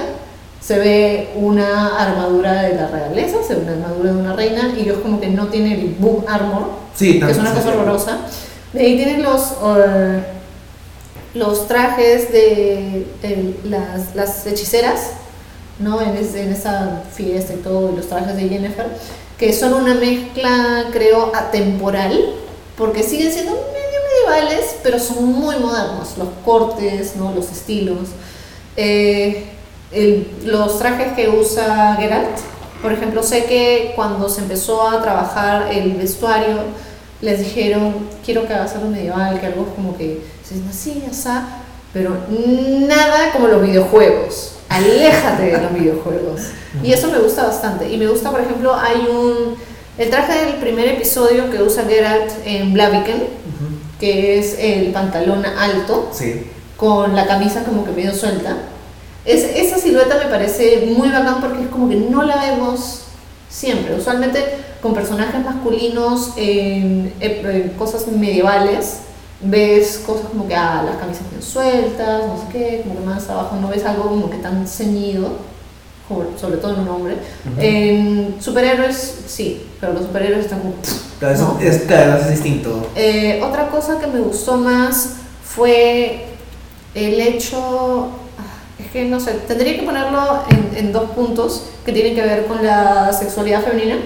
Speaker 5: Se ve una armadura de la realeza, se ve una armadura de una reina, y es como que no tiene el boom armor,
Speaker 4: Sí,
Speaker 5: que es una cosa horrorosa. De ahí tienen los, eh, los trajes de el- las, las hechiceras, ¿no? En, es- en esa fiesta y todo, los trajes de Jennifer, que son una mezcla, creo, atemporal, porque siguen siendo medio medievales, pero son muy modernos, los cortes, ¿no? Los estilos. Eh, el- los trajes que usa Geralt, por ejemplo, sé que cuando se empezó a trabajar el vestuario, les dijeron, quiero que hagas algo medieval, que algo como que, así, así, pero nada como los videojuegos. aléjate de los videojuegos. Y eso me gusta bastante. Y me gusta, por ejemplo, hay un... El traje del primer episodio que usa Geralt en Blaviken, que es el pantalón alto,
Speaker 4: Sí.
Speaker 5: con la camisa como que medio suelta. Es, esa silueta me parece muy bacán porque es como que no la vemos siempre. Usualmente con personajes masculinos en, ep- en cosas medievales ves cosas como que ah, las camisas bien sueltas, no sé qué, como que más abajo no ves algo como que tan ceñido, sobre todo en un hombre. En superhéroes sí, pero los superhéroes están como...
Speaker 4: Claro, eso
Speaker 5: No.
Speaker 4: es, claro, eso es distinto.
Speaker 5: Eh, otra cosa que me gustó más fue el hecho, que no sé, tendría que ponerlo en, en dos puntos que tienen que ver con la sexualidad femenina,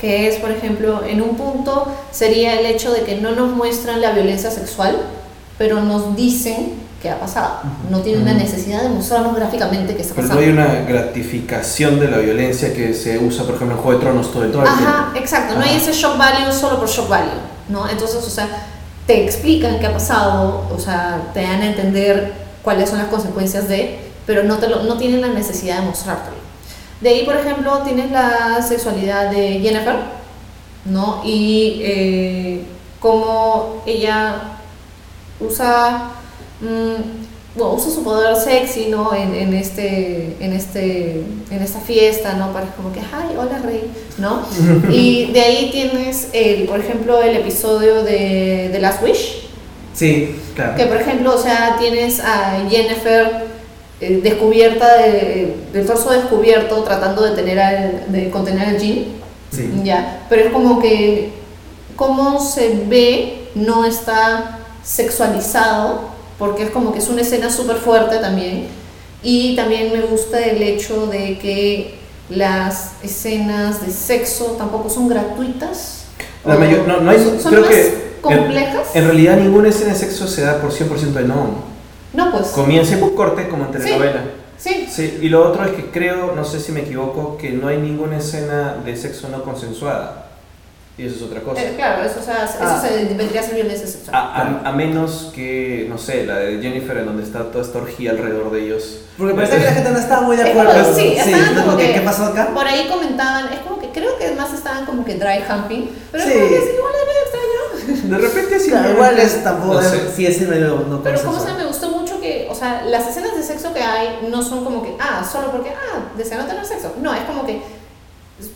Speaker 5: que es, por ejemplo, en un punto sería el hecho de que no nos muestran la violencia sexual, pero nos dicen que ha pasado. No tienen la necesidad de mostrarnos gráficamente que está
Speaker 3: Pero no
Speaker 5: pasando.
Speaker 3: hay una gratificación de la violencia que se usa, por ejemplo, en Juego de Tronos todo el, todo el
Speaker 5: Ajá,
Speaker 3: tiempo.
Speaker 5: exacto. No hay ese shock value solo por shock value, ¿no? Entonces, o sea, te explican qué ha pasado, o sea, te dan a entender cuáles son las consecuencias de, pero no, te lo, no tienen la necesidad de mostrártelo. De ahí, por ejemplo, tienes la sexualidad de Jennifer, ¿no? Y eh, cómo ella usa, mm, bueno, usa su poder sexy, ¿no? En, en, este, en, este, en esta fiesta, ¿no? Para como que, ay, hola rey, ¿no? y de ahí tienes, el, por ejemplo, el episodio de The Last Wish,
Speaker 4: Sí, claro.
Speaker 5: que por ejemplo, o sea, tienes a Jennifer eh, descubierta, de- del torso descubierto, tratando de, tener al, de contener al Jin,
Speaker 4: Sí.
Speaker 5: ya, pero es como que cómo se ve no está sexualizado, porque es como que es una escena súper fuerte también. Y también me gusta el hecho de que las escenas de sexo tampoco son gratuitas.
Speaker 3: La mayor- no, no hay, creo
Speaker 5: más
Speaker 3: que
Speaker 5: complejas.
Speaker 3: En, en realidad ninguna escena de sexo se da por 100% de no.
Speaker 5: no, pues.
Speaker 3: Comienza y corte como en telenovela.
Speaker 5: Sí,
Speaker 3: Sí, y lo otro es que creo, no sé si me equivoco, que no hay ninguna escena de sexo no consensuada. Y eso es otra cosa.
Speaker 5: eh, claro, eso, o sea, eso
Speaker 4: Ah.
Speaker 5: se vendría a ser violencia sexual.
Speaker 3: A, a- a menos que, no sé, la de Jennifer en donde está toda esta orgía alrededor de ellos.
Speaker 4: Porque parece que la gente no estaba muy de
Speaker 5: Es
Speaker 4: acuerdo.
Speaker 5: como- sí, estaban
Speaker 4: ¿no?
Speaker 5: como
Speaker 4: ¿Qué-
Speaker 5: que-
Speaker 4: ¿Qué pasó acá?
Speaker 5: Por ahí comentaban, es como que creo que además estaban como que dry humping, pero
Speaker 4: Sí.
Speaker 5: es como que es igual de
Speaker 3: repente sí.
Speaker 4: Claro, igual es tampoco,
Speaker 3: No sé.
Speaker 4: sí es medio no
Speaker 5: Pero como sea, me gustó mucho que, o sea, las escenas de sexo que hay no son como que, ah, solo porque, ah, desean tener sexo. No, es como que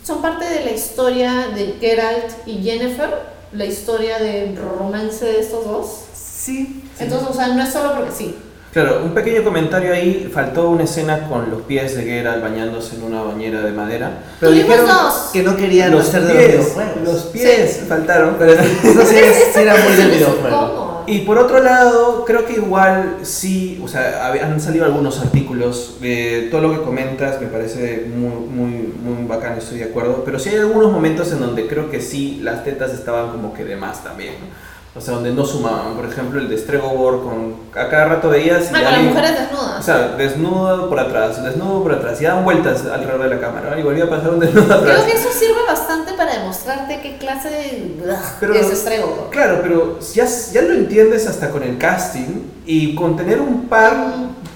Speaker 5: son parte de la historia de Geralt y Jennifer, la historia de romance de estos dos.
Speaker 4: Sí. sí.
Speaker 5: Entonces, o sea, no es solo porque sí.
Speaker 3: Claro, un pequeño comentario ahí. Faltó una escena con los pies de Geralt bañándose en una bañera de madera.
Speaker 4: Pero
Speaker 5: Tuvimos
Speaker 4: dijeron
Speaker 5: dos.
Speaker 4: que no querían
Speaker 3: los
Speaker 4: hacer de
Speaker 3: pies,
Speaker 4: los videojuegos.
Speaker 3: los pies faltaron.
Speaker 4: Pero eso sí, es- sí era muy del videojuego.
Speaker 3: Y por otro lado, creo que igual sí, o sea, han salido algunos artículos de todo lo que comentas, me parece muy, muy, muy bacán, estoy de acuerdo, pero sí hay algunos momentos en donde creo que sí, las tetas estaban como que de más también, ¿no? O sea, donde no sumaban, por ejemplo, el de Stregobor, con, a cada rato veías... y
Speaker 5: Ah, con las mujeres desnudas.
Speaker 3: O sea, desnudo por atrás, desnudo por atrás, y daban vueltas alrededor de la cámara, y volvía a pasar un desnudo atrás.
Speaker 5: Creo que eso sirve bastante para demostrarte qué clase de
Speaker 3: Pero-
Speaker 5: es estrego.
Speaker 3: Claro, pero ya, ya lo entiendes hasta con el casting y con tener un par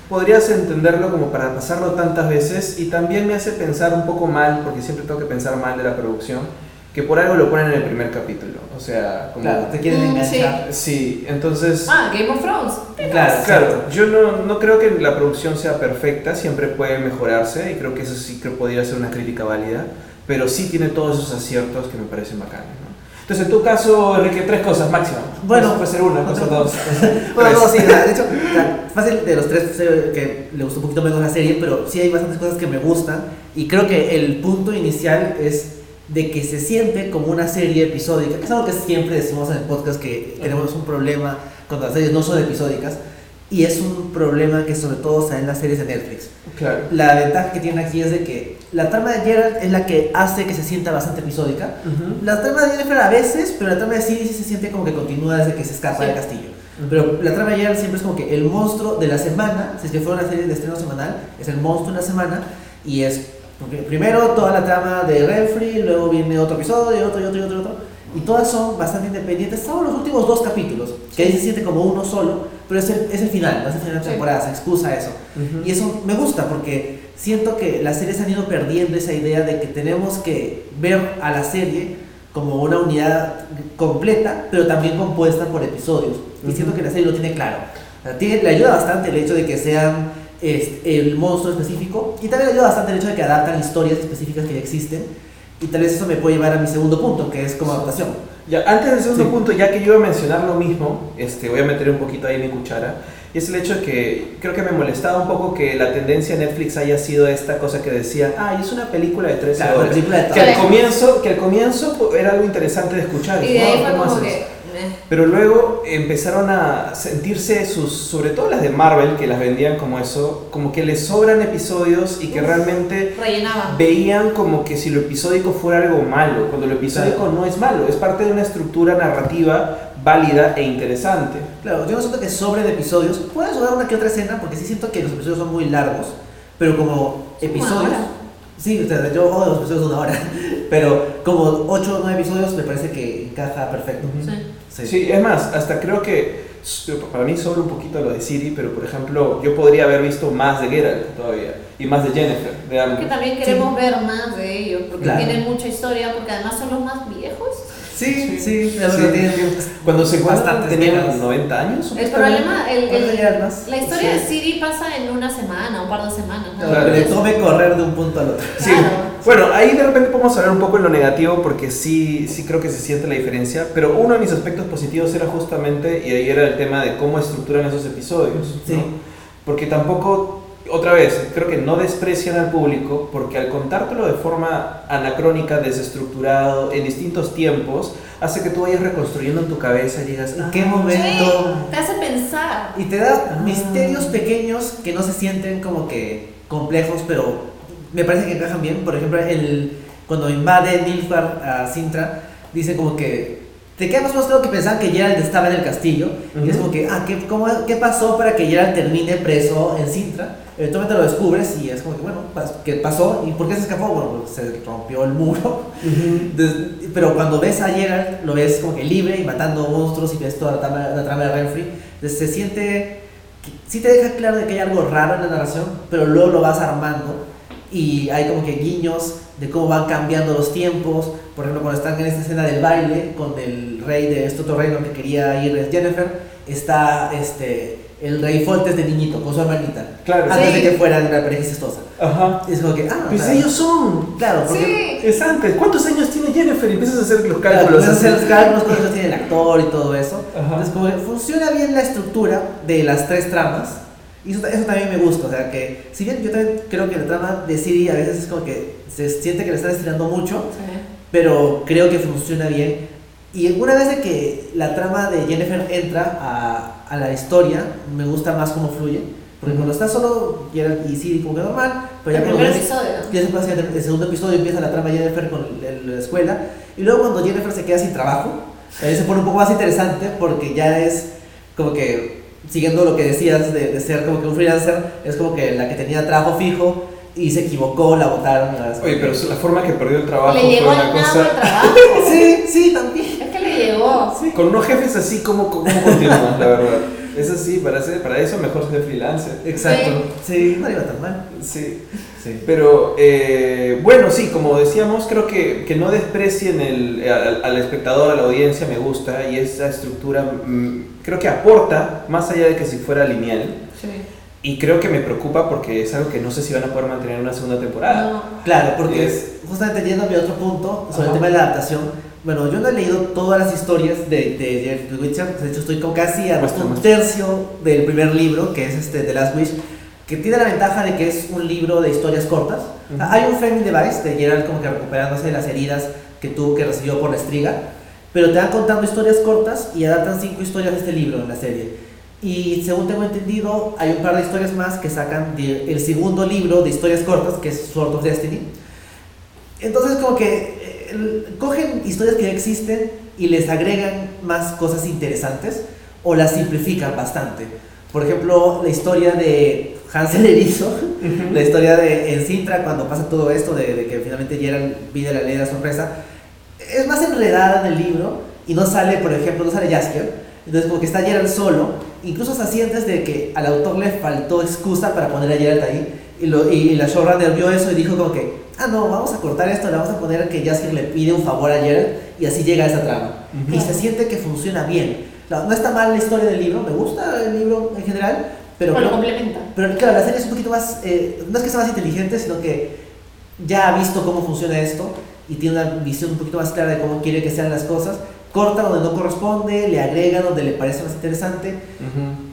Speaker 3: podrías entenderlo como para pasarlo tantas veces y también me hace pensar un poco mal, porque siempre tengo que pensar mal de la producción, que por algo lo ponen en el primer capítulo. O sea, como...
Speaker 4: Claro, te quieren
Speaker 5: Mm,
Speaker 4: enganchar.
Speaker 3: Sí, entonces...
Speaker 5: Ah, Game of Thrones.
Speaker 4: Claro,
Speaker 3: Claro, yo no, no creo que la producción sea perfecta, siempre puede mejorarse y creo que eso sí que podría ser una crítica válida, pero sí tiene todos esos aciertos que me parecen bacanes. ¿no? Entonces, en tu caso, Enrique, tres cosas máximo.
Speaker 4: Bueno,
Speaker 3: puede ser una, puede ser dos.
Speaker 4: Bueno, no, sí, de hecho, o sea, fácil de los tres que le gustó un poquito menos la serie, pero sí hay bastantes cosas que me gustan y creo que el punto inicial es de que se siente como una serie episódica, es algo que siempre decimos en el podcast que tenemos un problema cuando las series no son episódicas y es un problema que sobre todo da en las series de Netflix.
Speaker 3: Claro.
Speaker 4: La ventaja que tiene aquí es de que la trama de Geralt es la que hace que se sienta bastante episódica. La trama de Jennifer a veces, pero la trama de Ciri sí se siente como que continúa desde que se escapa
Speaker 5: Sí.
Speaker 4: del castillo. Pero la trama de Geralt siempre es como que el monstruo de la semana, si es que fuera una serie de estreno semanal, es el monstruo de la semana y es porque primero toda la trama de Renfrey, luego viene otro episodio, otro y otro y otro y otro. Y todas son bastante independientes, salvo los últimos dos capítulos, que ahí se siente como uno solo, pero es el, es el final, no es el final de
Speaker 5: Sí.
Speaker 4: temporada, se excusa eso. Y eso me gusta porque siento que las series han ido perdiendo esa idea de que tenemos que ver a la serie como una unidad completa, pero también compuesta por episodios. Y siento que la serie lo tiene claro. O sea, tiene- le ayuda bastante el hecho de que sean este, el monstruo específico y también ayuda bastante el hecho de que adaptan historias específicas que ya existen. Y tal vez eso me puede llevar a mi segundo punto, que es como adaptación.
Speaker 3: Ya, antes del segundo
Speaker 4: Sí.
Speaker 3: punto, ya que yo iba a mencionar lo mismo, este, voy a meter un poquito ahí mi cuchara, y es el hecho de que creo que me molestaba un poco que la tendencia de Netflix haya sido esta cosa que decía, ah, es una película de 13
Speaker 4: Claro,
Speaker 3: horas.
Speaker 4: película de
Speaker 3: Que al comienzo, que al comienzo pues, era algo interesante de escuchar.
Speaker 5: Y de ahí
Speaker 3: ¿no?
Speaker 5: fue
Speaker 3: ¿Cómo
Speaker 5: como
Speaker 3: haces?
Speaker 5: que.
Speaker 3: Pero luego empezaron a sentirse sus, sobre todo las de Marvel, que las vendían como eso, como que les sobran episodios y que realmente
Speaker 5: rellenaban.
Speaker 3: veían como que si lo episódico fuera algo malo, cuando lo episódico no es malo, es parte de una estructura narrativa válida e interesante.
Speaker 4: Claro, yo no siento que sobren episodios. Pueden sobrar una que otra escena, porque sí siento que los episodios son muy largos, pero como episodios.
Speaker 5: hora.
Speaker 4: Sí, o sea, yo odio los episodios de una hora, pero como 8 o 9 episodios me parece que encaja perfecto.
Speaker 5: Sí.
Speaker 4: Sí.
Speaker 3: Sí, es más, hasta creo que para mí sobra un poquito lo de Siri, pero por ejemplo, yo podría haber visto más de Geralt todavía y más de Jennifer, de ambos.
Speaker 5: Que también queremos ver más de ellos, porque
Speaker 4: Claro.
Speaker 5: tienen mucha historia, porque además son los más viejos.
Speaker 4: Sí, sí,
Speaker 3: Sí.
Speaker 4: tiene-
Speaker 3: Cuando se
Speaker 4: Bastantes
Speaker 3: tenían
Speaker 4: décadas.
Speaker 3: 90 años.
Speaker 5: El problema, el,
Speaker 4: ¿Cuántos
Speaker 5: el- la historia
Speaker 3: Sí.
Speaker 5: de Siri pasa en una semana, un par de semanas. ¿no?
Speaker 3: Claro.
Speaker 4: Le tome correr de un punto al otro.
Speaker 3: Sí.
Speaker 5: Claro.
Speaker 3: Bueno, ahí de repente podemos hablar un poco en lo negativo porque sí, sí creo que se siente la diferencia, pero uno de mis aspectos positivos era justamente, y ahí era el tema de cómo estructuran esos episodios.
Speaker 4: Sí.
Speaker 3: ¿no? Porque tampoco, otra vez, creo que no desprecian al público porque al contártelo de forma anacrónica, desestructurado, en distintos tiempos, hace que tú vayas reconstruyendo en tu cabeza y digas,
Speaker 4: ¿En
Speaker 3: "Ah,
Speaker 4: qué
Speaker 5: Sí,
Speaker 4: momento?
Speaker 5: te hace pensar.
Speaker 4: Y te da
Speaker 3: Ah.
Speaker 4: misterios pequeños que no se sienten como que complejos, pero me parece que encajan bien. Por ejemplo, el, cuando invade Nilfgaard a Sintra, dice como que te queda más claro que pensaban que Geralt estaba en el castillo. Y es como que, ah, ¿qué, cómo, ¿qué pasó para que Geralt termine preso en Sintra? Eventualmente lo descubres y es como que, bueno, ¿qué pasó? ¿Y por qué se escapó? Bueno, pues se rompió el muro. Des- pero cuando ves a Geralt, lo ves como que libre y matando monstruos y ves toda la trama, la trama de Renfrey. Entonces, se siente. Sí te deja claro de que hay algo raro en la narración, pero luego lo vas armando y hay como que guiños de cómo van cambiando los tiempos. Por ejemplo, cuando están en esta escena del baile con el rey de este otro reino que quería ir es Jennifer, está este, el rey Foltes de niñito con su hermanita.
Speaker 3: Claro.
Speaker 4: Antes
Speaker 5: Sí.
Speaker 4: de que fueran una pareja incestuosa.
Speaker 3: Ajá.
Speaker 4: Y es como que, ah,
Speaker 3: Pues ellos son.
Speaker 4: Claro, porque.
Speaker 5: Sí.
Speaker 3: Es antes. ¿Cuántos años tiene Jennifer? Y empiezas a hacer los
Speaker 4: Claro,
Speaker 3: cálculos.
Speaker 4: puedes hacer los cálculos, cuántos tiene el actor y todo eso.
Speaker 3: Ajá.
Speaker 4: Entonces, como que funciona bien la estructura de las tres tramas. Y eso, eso también me gusta. O sea, que si bien yo también creo que la trama de Siri a veces es como que se siente que le están estirando mucho,
Speaker 5: Sí.
Speaker 4: Pero creo que funciona bien. Y una vez de que la trama de Jennifer entra a, a la historia, me gusta más cómo fluye. Porque cuando está solo Geralt y Siri como que normal, pero ya
Speaker 5: el
Speaker 4: cuando
Speaker 5: primer
Speaker 4: ves-
Speaker 5: episodio.
Speaker 4: ya se el segundo episodio empieza la trama de Jennifer con el- la escuela y luego cuando Jennifer se queda sin trabajo ahí se pone un poco más interesante porque ya es como que siguiendo lo que decías de, de ser como que un freelancer es como que la que tenía trabajo fijo y se equivocó la la-
Speaker 3: Oye, pero la forma que perdió el trabajo
Speaker 5: Le
Speaker 3: fue
Speaker 5: llegó
Speaker 3: una cosa.
Speaker 5: el trabajo.
Speaker 4: sí sí también
Speaker 5: Es que le llegó.
Speaker 3: Sí, con unos jefes así, ¿cómo, cómo continúas, la verdad? Eso sí, para, hacer- para eso mejor ser freelancer.
Speaker 4: exacto sí no le iba tan mal
Speaker 3: Sí.
Speaker 4: sí
Speaker 3: Pero eh, bueno, sí, como decíamos, creo que, que no desprecien el, al, al espectador, a la audiencia, me gusta y esa estructura mm, creo que aporta, más allá de que si fuera lineal.
Speaker 5: Sí.
Speaker 3: Y creo que me preocupa porque es algo que no sé si van a poder mantener en una segunda temporada.
Speaker 5: No.
Speaker 4: Claro, porque
Speaker 3: Es-
Speaker 4: justamente yendo a mi otro punto sobre
Speaker 3: Ajá.
Speaker 4: el tema de la adaptación. Bueno, yo no he leído todas las historias de, de the Witcher, de hecho estoy con casi a un tercio del primer libro, que es este The Last Wish, que tiene la ventaja de que es un libro de historias cortas. Sea,
Speaker 3: Ujú.
Speaker 4: Hay un framing device de Geralt como que recuperándose de las heridas que tuvo que recibió por la estriga, pero te van contando historias cortas y adaptan cinco historias de este libro en la serie. Y según tengo entendido, hay un par de historias más que sacan del segundo libro de historias cortas, que es Sword of Destiny. Entonces como que eh, el- cogen historias que ya existen y les agregan más cosas interesantes o las simplifican bastante. Por ejemplo, la historia de Hansel Erizo, la historia de en Sintra cuando pasa todo esto de, de que finalmente Geralt pide la ley de la sorpresa, es más enredada en el libro y no sale, por ejemplo, no sale Jaskier. Entonces como que está Geralt solo incluso hasta sientes de que al autor le faltó excusa para poner a Geralt ahí. Y, lo, y la showrunner vio eso y dijo como que, ah, no, vamos a cortar esto, le vamos a poner que Jaskier le pide un favor a Geralt y así llega a esa trama. Y se siente que funciona bien. No, no está mal la historia del libro, me gusta el libro en general, pero...
Speaker 5: Pero lo complementa.
Speaker 4: pero claro, la serie es un poquito más, eh, no es que sea más inteligente, sino que ya ha visto cómo funciona esto y tiene una visión un poquito más clara de cómo quiere que sean las cosas. Corta donde no corresponde, le agrega donde le parece más interesante.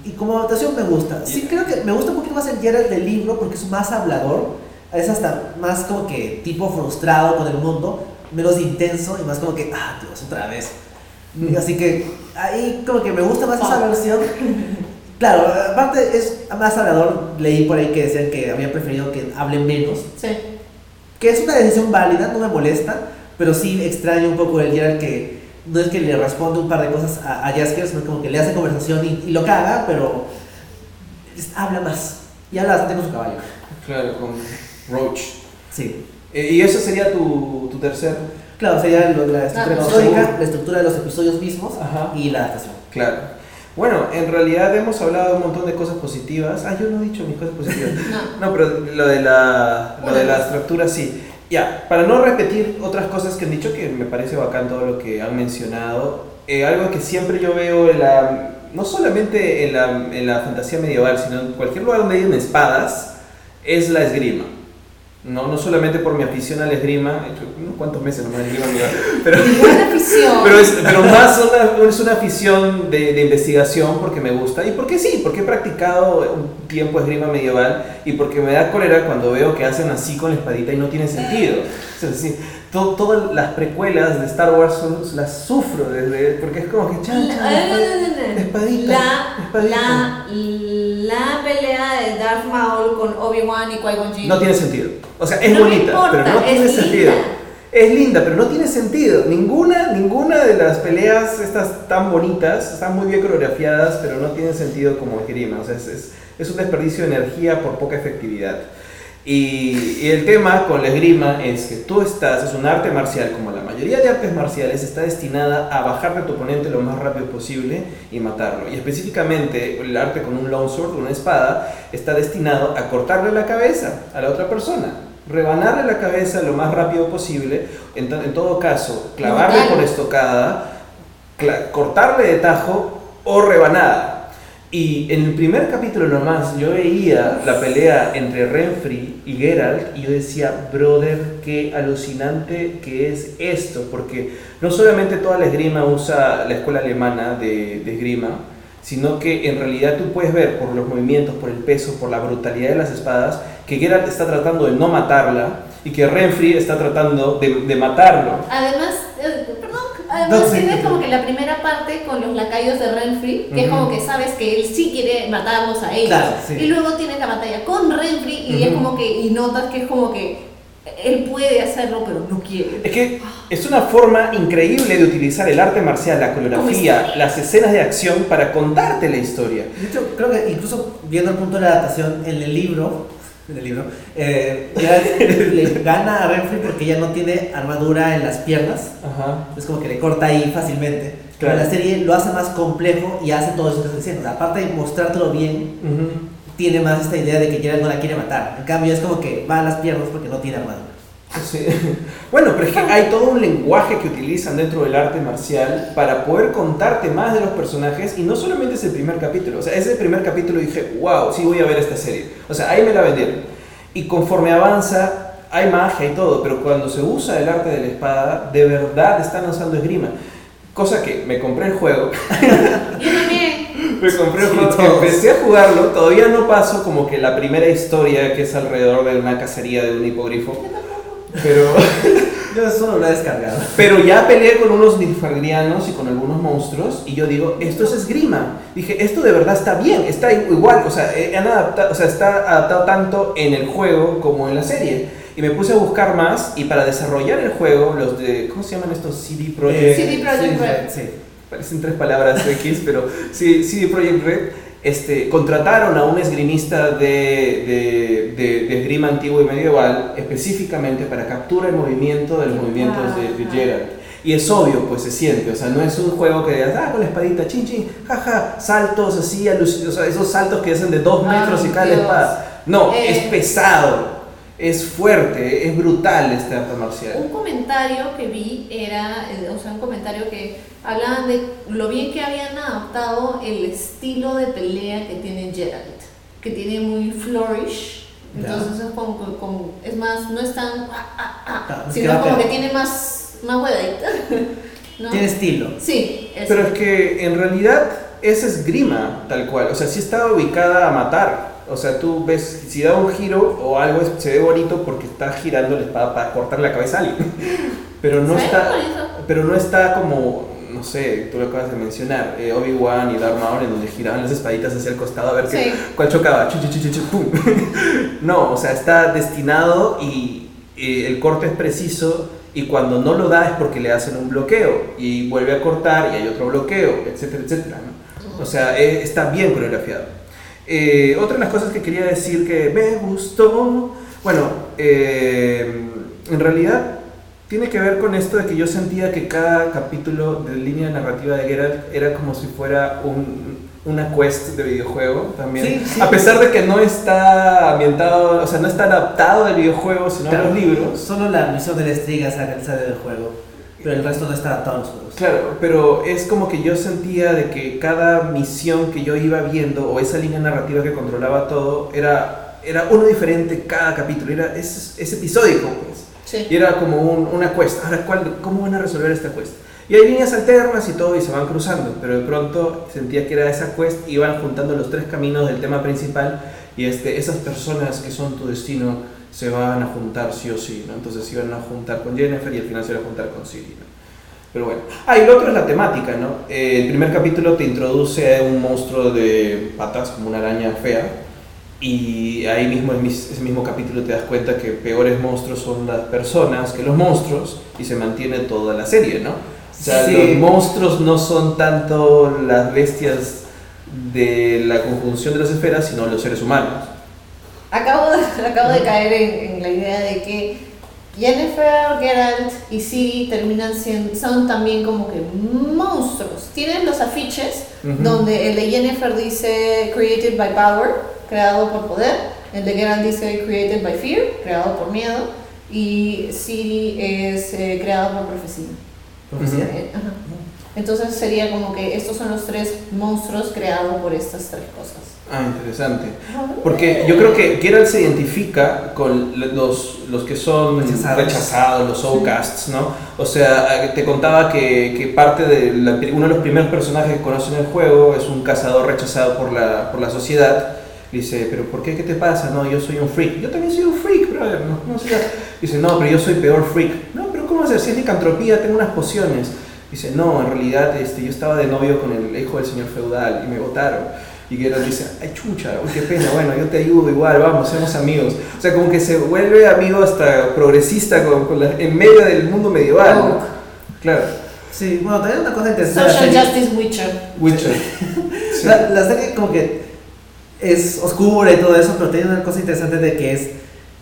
Speaker 4: Y como adaptación me gusta. Sí, creo que me gusta un poquito más el Geralt del libro porque es más hablador. Es hasta más como que tipo frustrado con el mundo, menos intenso y más como que, ah, Dios, otra vez.
Speaker 3: Mm.
Speaker 4: Así que ahí como que me gusta más esa versión. Claro, aparte es más hablador. Leí por ahí que decían que había preferido que hable menos.
Speaker 5: Sí.
Speaker 4: Que es una decisión válida, no me molesta. Pero sí extraño un poco el Geralt que no es que le responde un par de cosas a, a Jaskier, sino como que le hace conversación y, y lo caga, pero es- habla más. Y habla bastante con su caballo.
Speaker 3: Claro, con Roach.
Speaker 4: Sí.
Speaker 3: Eh, ¿Y eso sería tu, tu tercer?
Speaker 4: Claro, sería lo- la estructura
Speaker 5: Ah,
Speaker 3: seguro.
Speaker 4: la estructura de los episodios mismos
Speaker 3: Ajá.
Speaker 4: y la adaptación.
Speaker 3: Claro. Bueno, en realidad hemos hablado de un montón de cosas positivas. Ah, yo no he dicho mis cosas positivas.
Speaker 5: No.
Speaker 3: No, pero lo de la, lo de la estructura sí. Ya, para no repetir otras cosas que han dicho, que me parece bacán todo lo que han mencionado, eh, algo que siempre yo veo en la, no solamente en la, en la fantasía medieval, sino en cualquier lugar donde hayan espadas, es la esgrima. No, no solamente por mi afición a la esgrima, he hecho unos cuantos meses nomás de esgrima, pero... Pero es, pero más una, es una afición de, de investigación porque me gusta y porque sí, porque he practicado un tiempo esgrima medieval y porque me da cólera cuando veo que hacen así con la espadita y no tiene sentido. Sea, sí, to- todas las precuelas de Star Wars son- las sufro desde, porque es como que chan, chan, espadita, espadita,
Speaker 5: La,
Speaker 3: espadita.
Speaker 5: la, la pelea Darth Maul con Obi-Wan y Qui-Gon Jinn.
Speaker 3: No tiene sentido. O sea, es
Speaker 5: No
Speaker 3: bonita,
Speaker 5: importa,
Speaker 3: pero no tiene
Speaker 5: linda.
Speaker 3: sentido. Es linda, pero no tiene sentido. Ninguna, ninguna de las peleas estas tan bonitas están muy bien coreografiadas, pero no tienen sentido como esgrima. O sea, es, es, es un desperdicio de energía por poca efectividad. Y, y el tema con la esgrima es que tú estás, es un arte marcial, como la mayoría de artes marciales, está destinada a bajar de tu oponente lo más rápido posible y matarlo. Y específicamente el arte con un longsword, una espada, está destinado a cortarle la cabeza a la otra persona, rebanarle la cabeza lo más rápido posible, en, to- en todo caso, clavarle por estocada, cortarle de tajo o rebanada. Y en el primer capítulo nomás yo veía la pelea entre Renfri y Geralt y yo decía, brother, qué alucinante que es esto, porque no solamente toda la esgrima usa la escuela alemana de, de esgrima, sino que en realidad tú puedes ver por los movimientos, por el peso, por la brutalidad de las espadas, que Geralt está tratando de no matarla y que Renfri está tratando de, matarlo.
Speaker 5: Además, además
Speaker 4: sí.
Speaker 5: como que la primera parte con los lacayos de Renfri, que es como que sabes que él sí quiere matarlos a ellos.
Speaker 4: Claro, sí.
Speaker 5: Y luego tienes la batalla con Renfri y es como que, y notas que es como que él puede hacerlo, pero no quiere.
Speaker 3: Es que es una forma increíble de utilizar el arte marcial, la coreografía, las escenas de acción para contarte la historia.
Speaker 4: De hecho, creo que incluso viendo el punto de la adaptación en el libro, en el libro, eh, le gana a Renfri porque ella no tiene armadura en las piernas.
Speaker 3: Ajá.
Speaker 4: Es como que le corta ahí fácilmente. Pero la serie lo hace más complejo y hace todo eso que diciendo. O sea, aparte de mostrártelo bien, tiene más esta idea de que Geralt no la quiere matar. En cambio, es como que va a las piernas porque no tiene armadura.
Speaker 3: Sí. Bueno, pero es que hay todo un lenguaje que utilizan dentro del arte marcial para poder contarte más de los personajes y no solamente es el primer capítulo. O sea, ese primer capítulo dije, wow, sí voy a ver esta serie. O sea, ahí me la vendieron. Y conforme avanza, hay magia y todo, pero cuando se usa el arte de la espada, de verdad están usando esgrima. Cosa que me compré el juego
Speaker 5: Yo también.
Speaker 3: Me compré
Speaker 4: Sí,
Speaker 3: juego,
Speaker 4: todos.
Speaker 3: empecé a jugarlo, todavía no paso como que la primera historia que es alrededor de una cacería de un hipogrifo. Pero,
Speaker 4: Yo solo lo he descargado.
Speaker 3: pero ya peleé con unos nilfgaardianos y con algunos monstruos y yo digo, esto es esgrima. Dije, esto de verdad está bien, está igual, o sea, eh, han adaptado, o sea, está adaptado tanto en el juego como en la serie. Y me puse a buscar más y para desarrollar el juego, los de, ¿cómo se llaman estos? CD Projekt.
Speaker 5: CD Projekt
Speaker 4: sí,
Speaker 5: Red.
Speaker 4: Sí.
Speaker 3: parecen tres palabras X, pero sí, CD Projekt Red, este, contrataron a un esgrimista de, de, de- de esgrima antiguo y medieval específicamente para captura el movimiento de los movimientos de. Geralt. Y es obvio, pues se siente, o sea, no es un juego que digas, ah, con la espadita, chin, chin, jaja, saltos así, o sea, esos saltos que hacen de dos
Speaker 5: Ay,
Speaker 3: metros y cae la
Speaker 5: Dios.
Speaker 3: espada. No,
Speaker 5: Eh.
Speaker 3: es pesado, es fuerte, es brutal este arte marcial.
Speaker 5: Un comentario que vi era, eh, o sea, un comentario que hablaban de lo bien que habían adaptado el estilo de pelea que tiene Geralt, que tiene muy flourish. Entonces es como, que- como- es más, no es tan, ah, ah, ah,
Speaker 4: es
Speaker 5: sino como que tiene más, más huevadita. ¿no?
Speaker 4: Tiene estilo.
Speaker 5: Sí, eso.
Speaker 3: Pero es que en realidad es esgrima, tal cual. O sea, sí está ubicada a matar. O sea, tú ves, si da un giro o algo, se ve bonito porque está girando la espada para cortar la cabeza a alguien. Pero no está, pero no está como, no sé, tú lo acabas de mencionar, eh, Obi-Wan y Darth Maul en donde giraban las espaditas hacia el costado a ver qué-
Speaker 5: Sí.
Speaker 3: cuál chocaba. Chu, chu, chu, pum. no, o sea, está destinado y eh, el corte es preciso y cuando no lo da es porque le hacen un bloqueo y vuelve a cortar y hay otro bloqueo, etcétera, etcétera. ¿no? O sea, eh, está bien coreografiado. Eh, otra de las cosas que quería decir que me gustó, bueno, eh, en realidad tiene que ver con esto de que yo sentía que cada capítulo de línea narrativa de Geralt era como si fuera un- una quest de videojuego también.
Speaker 4: Sí, sí.
Speaker 3: A pesar de que no está ambientado, o sea, no está adaptado del videojuego, sino a los libros.
Speaker 4: Solo la misión de la estriga sale del juego. Pero el resto no está adaptado a los juegos.
Speaker 3: Claro, pero es como que yo sentía de que cada misión que yo iba viendo o esa línea narrativa que controlaba todo era, era uno diferente cada capítulo, era, es, es episódico pues.
Speaker 5: Sí.
Speaker 3: Y era como un- una quest. Ahora, ¿cuál, ¿cómo van a resolver esta quest? Y hay líneas alternas y todo y se van cruzando, pero de pronto sentía que era esa quest, iban juntando los tres caminos del tema principal y este, esas personas que son tu destino se van a juntar sí o sí, ¿no? Entonces se iban a juntar con Jennifer y al final se iban a juntar con Siri, ¿no? Pero bueno. Ah, y lo otro es la temática, ¿no? Eh, el primer capítulo te introduce a un monstruo de patas, como una araña fea, y ahí mismo, en ese mismo capítulo, te das cuenta que peores monstruos son las personas que los monstruos, y se mantiene toda la serie, ¿no? O sea,
Speaker 4: Sí.
Speaker 3: los monstruos no son tanto las bestias de la conjunción de las esferas, sino los seres humanos.
Speaker 5: Acabo de, acabo de caer en, en la idea de que Jennifer, Geralt y Siri terminan siendo, son también como que monstruos. Tienen los afiches
Speaker 3: Ujú.
Speaker 5: donde el de Jennifer dice created by power, creado por poder, el de Geralt dice created by fear, creado por miedo, y Siri es eh, creado por profecía.
Speaker 4: ¿Profecía?
Speaker 5: Eh, ajá. Entonces sería como que estos son los tres monstruos creados por estas tres cosas.
Speaker 3: Ah, interesante. Porque yo creo que Geralt se identifica con los, los que son
Speaker 4: Rechazados.
Speaker 3: rechazados, los outcasts, ¿no? O sea, te contaba que, que parte de la- uno de los primeros personajes que conoce en el juego es un cazador rechazado por la, por la sociedad. Dice, pero ¿por qué? ¿Qué te pasa? No, yo soy un freak. Yo también soy un freak, brother. No, no sé. Dice, no, pero yo soy peor freak. No, pero ¿cómo hacer? Si es licantropía, tengo unas pociones. Dice, no, en realidad este, yo estaba de novio con el hijo del señor feudal y me votaron. Y Geralt dice, ay chucha, uy, qué pena, bueno, yo te ayudo igual, vamos, seamos amigos. O sea, como que se vuelve amigo hasta progresista con, con la- en medio del mundo medieval. ¿no? Claro,
Speaker 4: Sí, bueno, también una cosa interesante.
Speaker 5: Social
Speaker 4: serie-
Speaker 5: Justice Witcher.
Speaker 3: Witcher. Sí.
Speaker 4: La, la serie como que es oscura y todo eso, pero tiene una cosa interesante de que es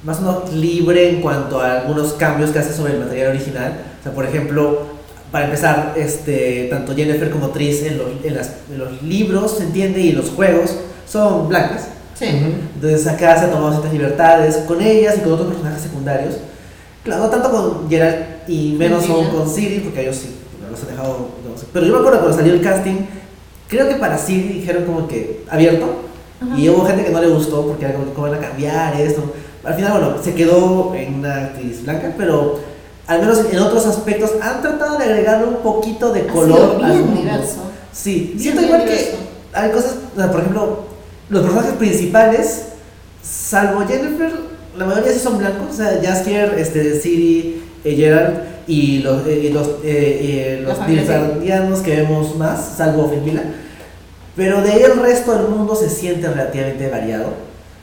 Speaker 4: más o menos libre en cuanto a algunos cambios que hace sobre el material original. O sea, por ejemplo, para empezar, este, tanto Jennifer como Tris en los, en las- en los libros, se entiende, y en los juegos son blancas.
Speaker 5: Sí.
Speaker 4: Entonces acá se han tomado ciertas libertades con ellas y con otros personajes secundarios. Claro, no tanto con Geralt y menos con, con Siri, porque ellos sí, los han dejado. no sé. Pero yo me acuerdo cuando salió el casting, creo que para Siri dijeron como que abierto.
Speaker 5: Ajá.
Speaker 4: Y hubo gente que no le gustó porque era como que cómo van a cambiar esto. Al final, bueno, se quedó en una actriz blanca, pero al menos en otros aspectos han tratado de agregarle un poquito de color
Speaker 5: sido
Speaker 4: al
Speaker 5: bien
Speaker 4: mundo.
Speaker 5: diverso.
Speaker 4: Sí,
Speaker 5: Bien,
Speaker 4: siento
Speaker 5: bien
Speaker 4: igual
Speaker 5: diverso.
Speaker 4: que hay cosas, o sea, por ejemplo, los personajes principales, salvo Jennifer, la mayoría sí son blancos, o sea, Jaskier, este, Siri, eh, Geralt y los, eh, y los, eh, eh, los que vemos más, salvo Fenvila. Pero de ahí el resto del mundo se siente relativamente variado.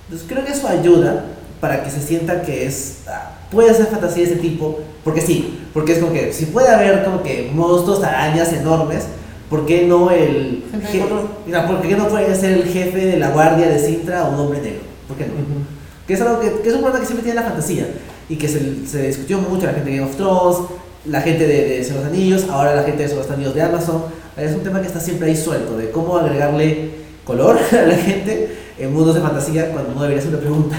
Speaker 4: Entonces creo que eso ayuda para que se sienta que es ah, puede ser fantasía de ese tipo, porque sí, porque es como que si puede haber como que monstruos, arañas enormes, ¿por qué no el
Speaker 5: Gente de
Speaker 4: je-
Speaker 5: color.
Speaker 4: mira, ¿por qué no puede ser el jefe de la guardia de Sintra o un hombre negro? ¿Por qué no?
Speaker 3: Ujú.
Speaker 4: Que es algo que, que es un problema que siempre tiene la fantasía y que se, se discutió mucho la gente de Game of Thrones, la gente de, de de los Anillos, ahora la gente de los Anillos de Amazon. Es un tema que está siempre ahí suelto, de cómo agregarle color a la gente en mundos de fantasía cuando no debería ser una pregunta.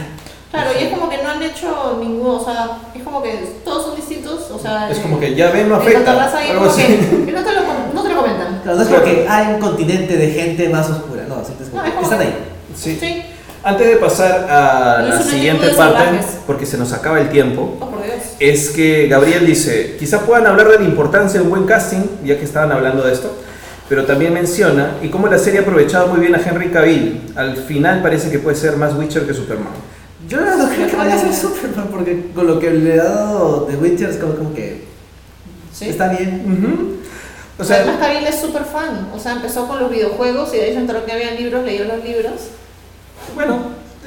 Speaker 5: Claro, y es como que han hecho ninguno, o sea, es como que todos son distintos, o sea...
Speaker 3: Es
Speaker 5: eh,
Speaker 3: como que ya ven, no
Speaker 5: en
Speaker 3: afecta. algo
Speaker 5: como
Speaker 3: así.
Speaker 5: que, que no, te lo, no te lo comentan.
Speaker 4: Claro, no es como que hay un continente de gente más oscura, no, es como
Speaker 5: No, es como
Speaker 4: están
Speaker 5: que-
Speaker 4: ahí.
Speaker 3: Sí.
Speaker 5: Sí.
Speaker 3: Antes de pasar a la siguiente parte,
Speaker 5: salvajes.
Speaker 3: porque se nos acaba el tiempo,
Speaker 5: Oh, por Dios.
Speaker 3: es que Gabriel dice, quizá puedan hablar de la importancia de un buen casting, ya que estaban hablando de esto, pero también menciona y cómo la serie ha aprovechado muy bien a Henry Cavill. Al final parece que puede ser más Witcher que Superman.
Speaker 4: Yo no creo que vaya a ser Superman, porque con lo que le ha dado The Witcher es como, como que
Speaker 5: Sí.
Speaker 4: está bien.
Speaker 3: Ujú. O
Speaker 5: O sea, además es súper fan, o sea, empezó con los videojuegos y de ahí se enteró que había libros, leyó los libros.
Speaker 3: Bueno,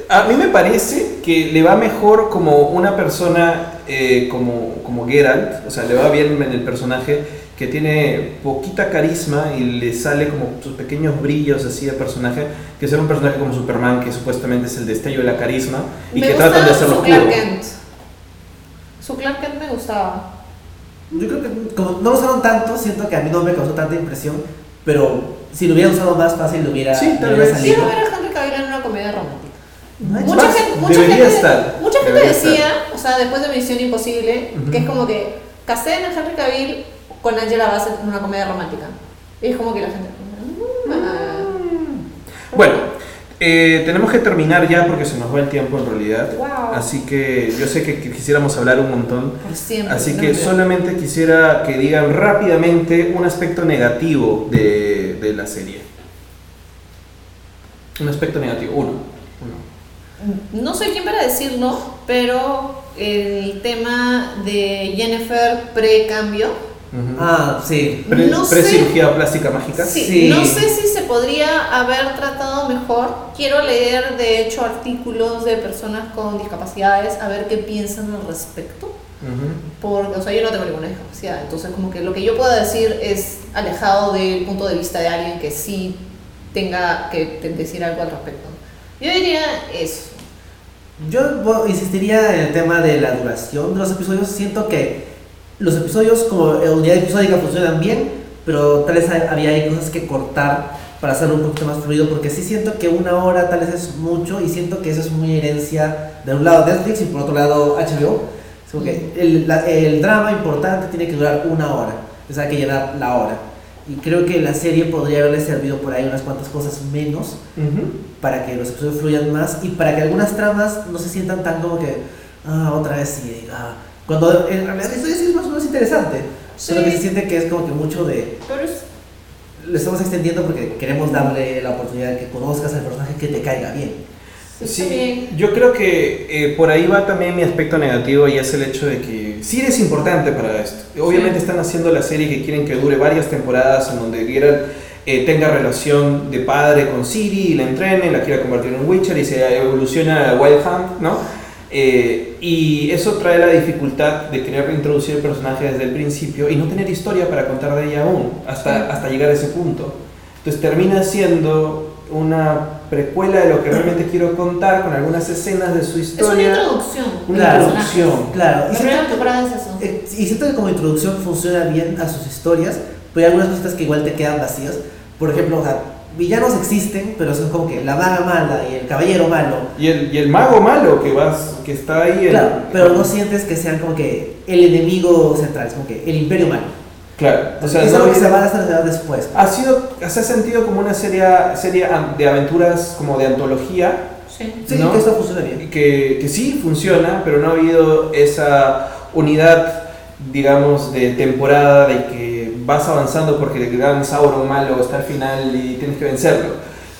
Speaker 3: a mí me parece que le va mejor como una persona eh, como, como Geralt, o sea, le va bien en el personaje que tiene poquita carisma y le sale como sus pequeños brillos así de personaje, que ser un personaje como Superman, que supuestamente es el destello de la carisma y
Speaker 5: me
Speaker 3: que tratan de hacerlo
Speaker 5: su. Clark Kent. Su Clark Kent me gustaba.
Speaker 4: Yo creo que como no lo usaron tanto, siento que a mí no me causó tanta impresión, pero si lo hubieran usado más fácil, lo hubiera,
Speaker 3: Sí, tal
Speaker 4: le hubiera
Speaker 3: vez.
Speaker 4: salido.
Speaker 5: Quiero ver a Henry Cavill en una comedia romántica.
Speaker 4: No hay
Speaker 5: Mucha
Speaker 3: Más,
Speaker 5: gente, mucha
Speaker 3: debería
Speaker 5: gente,
Speaker 3: estar,
Speaker 5: mucha gente decía, o sea, después de Misión Imposible,
Speaker 3: Ujú.
Speaker 5: que es como que caseen a Henry Cavill con Angela Bassett en una comedia romántica. Y es como que la gente. mm, ah,
Speaker 3: Bueno, eh, tenemos que terminar ya porque se nos va el tiempo en realidad.
Speaker 5: Wow.
Speaker 3: Así que yo sé que, quisiéramos hablar un montón.
Speaker 5: por siempre.
Speaker 3: Así
Speaker 5: no
Speaker 3: que
Speaker 5: me-
Speaker 3: solamente quisiera que digan rápidamente un aspecto negativo de, de la serie. Un aspecto negativo, uno. uno.
Speaker 5: No soy quien para decirlo, pero el tema de Jennifer pre-cambio.
Speaker 3: Ujú.
Speaker 4: Ah, sí.
Speaker 3: Pre-
Speaker 5: no sé.
Speaker 3: Pre-cirugía plástica mágica.
Speaker 5: Sí,
Speaker 4: Sí.
Speaker 5: no sé si se podría haber tratado mejor. Quiero leer, de hecho, artículos de personas con discapacidades, a ver qué piensan al respecto.
Speaker 3: Ujú.
Speaker 5: Porque, o sea, yo no tengo ninguna discapacidad, entonces como que lo que yo pueda decir es alejado del punto de vista de alguien que sí tenga que decir algo al respecto. Yo diría eso.
Speaker 4: Yo insistiría en el tema de la duración de los episodios. Siento que los episodios como unidad episódica funcionan bien, pero tal vez había cosas que cortar para hacerlo un poquito más fluido, porque sí siento que una hora tal vez es mucho y siento que eso es muy herencia de un lado Netflix y por otro lado HBO. Que el, la- el drama importante tiene que durar una hora, o sea, hay que llenar la hora. Y creo que la serie podría haberle servido por ahí unas cuantas cosas menos
Speaker 3: Ujú.
Speaker 4: para que los episodios fluyan más y para que algunas tramas no se sientan tan como que, ah, otra vez sí, ah. Cuando en realidad la historia sí es más o menos interesante, solo
Speaker 5: Sí.
Speaker 4: que se siente que es como que mucho de,
Speaker 5: Pero es...
Speaker 4: lo estamos extendiendo porque queremos darle la oportunidad de que conozcas al personaje que te caiga bien.
Speaker 5: bien.
Speaker 3: yo creo que eh, por ahí va también mi aspecto negativo y es el hecho de que sí es importante para esto. Obviamente
Speaker 5: Sí.
Speaker 3: están haciendo la serie que quieren que dure varias temporadas en donde Geralt eh, tenga relación de padre con Ciri y la entrene, la quiera convertir en un Witcher y se evoluciona a Wild Hunt, ¿no? Eh, y eso trae la dificultad de querer reintroducir el personaje desde el principio y no tener historia para contar de ella aún, hasta, hasta llegar a ese punto. Entonces termina siendo una precuela de lo que realmente quiero contar con algunas escenas de su
Speaker 5: Es una
Speaker 3: historia.
Speaker 5: introducción.
Speaker 3: Una
Speaker 4: Claro.
Speaker 3: introducción.
Speaker 4: Claro, y
Speaker 5: La primera
Speaker 4: siento,
Speaker 5: temporada es eso.
Speaker 4: eh, y siento que como introducción funciona bien a sus historias, pero hay algunas cositas que igual te quedan vacías. Por ejemplo, o sea, villanos existen, pero son como que la maga mala y el caballero malo.
Speaker 3: Y el, y el mago malo que, vas, que está ahí. en-
Speaker 4: Claro, pero no sientes que sean como que el enemigo central, es como que el imperio malo.
Speaker 3: Claro, o sea,
Speaker 4: es
Speaker 3: no-
Speaker 4: algo que se va a hacer después.
Speaker 3: ha sido, se ha sentido como una serie, serie de aventuras como de antología,
Speaker 5: Sí.
Speaker 4: Sí,
Speaker 3: ¿no?
Speaker 4: que esto funciona bien.
Speaker 3: que, que sí funciona, pero no ha habido esa unidad, digamos, de temporada de que vas avanzando porque el gran Sauron malo está al final y tienes que vencerlo.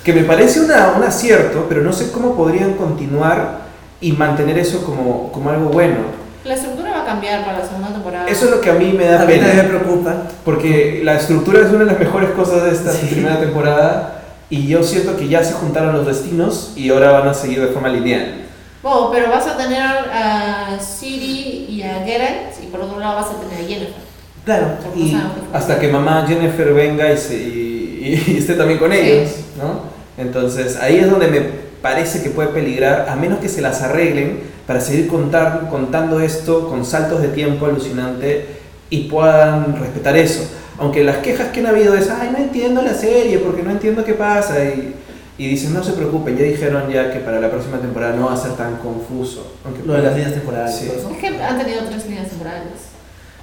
Speaker 3: Que me parece una, un acierto, pero no sé cómo podrían continuar y mantener eso como, como algo bueno.
Speaker 5: La estructura va a cambiar para la segunda temporada.
Speaker 3: Eso es lo que a mí me da
Speaker 4: A mí también me
Speaker 3: pena,
Speaker 4: preocupa.
Speaker 3: porque la estructura es una de las mejores cosas de esta
Speaker 4: Sí.
Speaker 3: primera temporada y yo siento que ya se juntaron los destinos y ahora van a seguir de forma lineal.
Speaker 5: Bueno, pero vas a tener a Siri y a Geralt, y por otro lado vas a tener a Jennifer.
Speaker 4: Claro, y
Speaker 3: hasta que mamá Jennifer venga y, se- y- y esté también con
Speaker 5: Sí.
Speaker 3: ellos, ¿no? Entonces ahí es donde me parece que puede peligrar, a menos que se las arreglen para seguir contar, contando esto con saltos de tiempo alucinante y puedan respetar eso. Aunque las quejas que han habido es, ay, no entiendo la serie, porque no entiendo qué pasa. Y, y dicen, no se preocupen, ya dijeron ya que para la próxima temporada no va a ser tan confuso. Aunque
Speaker 4: Lo de las líneas temporales
Speaker 3: Sí.
Speaker 5: Es que han tenido tres líneas temporales.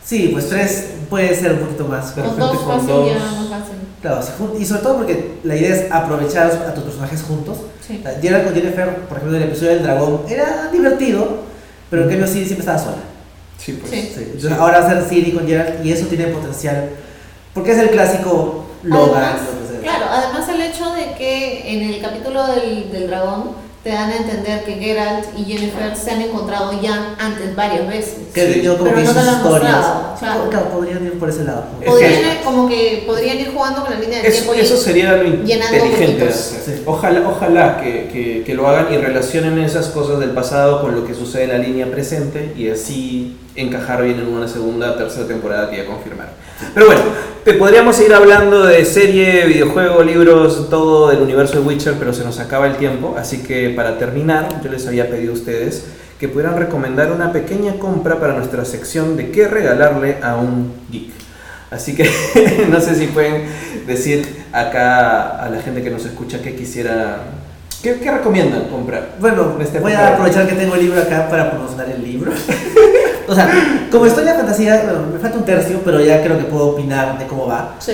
Speaker 4: Sí, pues tres puede ser un poquito más.
Speaker 3: Pero
Speaker 5: Con dos
Speaker 3: con
Speaker 5: fácil
Speaker 3: dos-
Speaker 5: ya más fácil.
Speaker 4: Claro, y sobre todo porque la idea es aprovechar a tus personajes juntos.
Speaker 5: Sí.
Speaker 4: Con Jennifer, por ejemplo, en el episodio del dragón, era divertido, pero en cambio Ciri siempre estaba sola.
Speaker 3: Sí, pues.
Speaker 5: Sí.
Speaker 4: Sí, Entonces ahora va a ser Ciri con Geralt y eso tiene potencial, porque es el clásico Logan.
Speaker 5: Además,
Speaker 4: lo que
Speaker 5: claro, además el hecho de que en el capítulo del, del dragón te dan a entender que Geralt y Jennifer se han encontrado ya antes varias veces.
Speaker 4: Que
Speaker 3: Sí.
Speaker 4: yo como
Speaker 5: Pero
Speaker 4: que
Speaker 5: no te lo han mostrado, claro.
Speaker 4: claro, podrían ir por ese lado.
Speaker 3: Es
Speaker 5: Podrían,
Speaker 3: que-
Speaker 5: como que podrían ir jugando con la línea de
Speaker 3: Eso,
Speaker 5: tiempo y
Speaker 3: eso sería lo inteligente.
Speaker 4: Sí.
Speaker 3: Ojalá, ojalá que, que- que lo hagan y relacionen esas cosas del pasado con lo que sucede en la línea presente y así encajar bien en una segunda, tercera temporada que ya confirmaron. Pero bueno, te podríamos seguir hablando de serie, videojuego, libros, todo del universo de Witcher, pero se nos acaba el tiempo, así que para terminar, yo les había pedido a ustedes que pudieran recomendar una pequeña compra para nuestra sección de qué regalarle a un geek. Así que no sé si pueden decir acá a la gente que nos escucha qué quisiera, qué, qué recomiendan comprar.
Speaker 4: Bueno,
Speaker 3: En este
Speaker 4: voy a aprovechar que tengo el libro acá para promocionar el libro. o sea, como historia de fantasía, bueno, me falta un tercio, pero ya creo que puedo opinar de cómo va.
Speaker 5: Sí.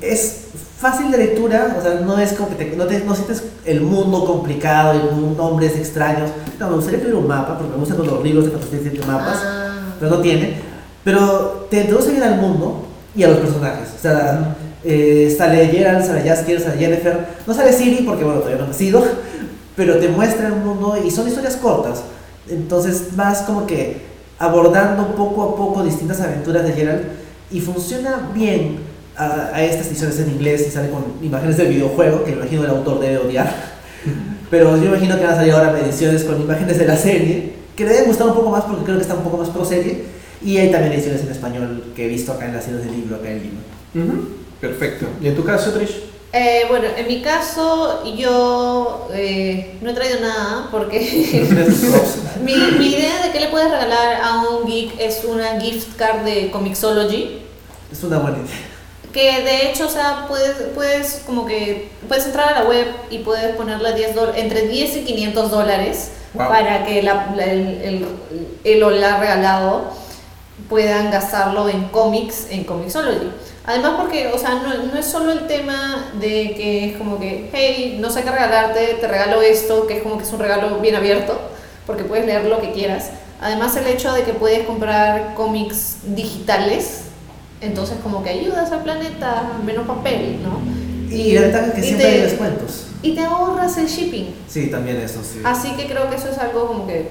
Speaker 4: Es fácil de lectura, o sea, no es como que te, no, te, no sientes el mundo complicado un- nombres extraños. No, me gustaría tener un mapa, porque me gustan los libros de fantasía tienen mapas,
Speaker 5: Ah,
Speaker 4: pero no tiene. Pero te introduce bien al mundo y a los personajes. O sea, eh, sale Geralt, sale Jaskier, sale Jennifer. No sale Ciri porque, bueno, todavía no ha nacido, pero te muestra el mundo y son historias cortas. Entonces vas como que abordando poco a poco distintas aventuras de Geralt y funciona bien a, a estas ediciones en inglés y sale con imágenes del videojuego, que me imagino el autor debe odiar. Pero yo imagino que van a salir ahora ediciones con imágenes de la serie, que le deben gustar un poco más porque creo que está un poco más pro serie. Y hay también ediciones en español que he visto acá en las series del libro, acá en Lima.
Speaker 3: Ujú, Perfecto. ¿Y en tu caso, Trish?
Speaker 5: Eh, bueno, en mi caso yo eh, no he traído nada porque mi, mi idea de qué le puedes regalar a un geek es una gift card de Comixology.
Speaker 4: es una buena idea.
Speaker 5: Que de hecho, o sea, puedes, puedes como que puedes entrar a la web y puedes ponerle 10 dol- entre 10 y 500 dólares
Speaker 3: Wow.
Speaker 5: para que la- la- el, el, el o la regalado puedan gastarlo en cómics, en Comixology. Además porque, o sea, no, no es solo el tema de que es como que, hey, no sé qué regalarte, te regalo esto, que es como que es un regalo bien abierto, porque puedes leer lo que quieras. Además el hecho de que puedes comprar cómics digitales, entonces como que ayudas al planeta, menos papel, ¿no?
Speaker 4: Y la ventaja es que
Speaker 5: y
Speaker 4: siempre
Speaker 5: te-
Speaker 4: hay descuentos.
Speaker 5: Y te ahorras el shipping.
Speaker 4: Sí, también eso, sí.
Speaker 5: Así que creo que eso es algo como que...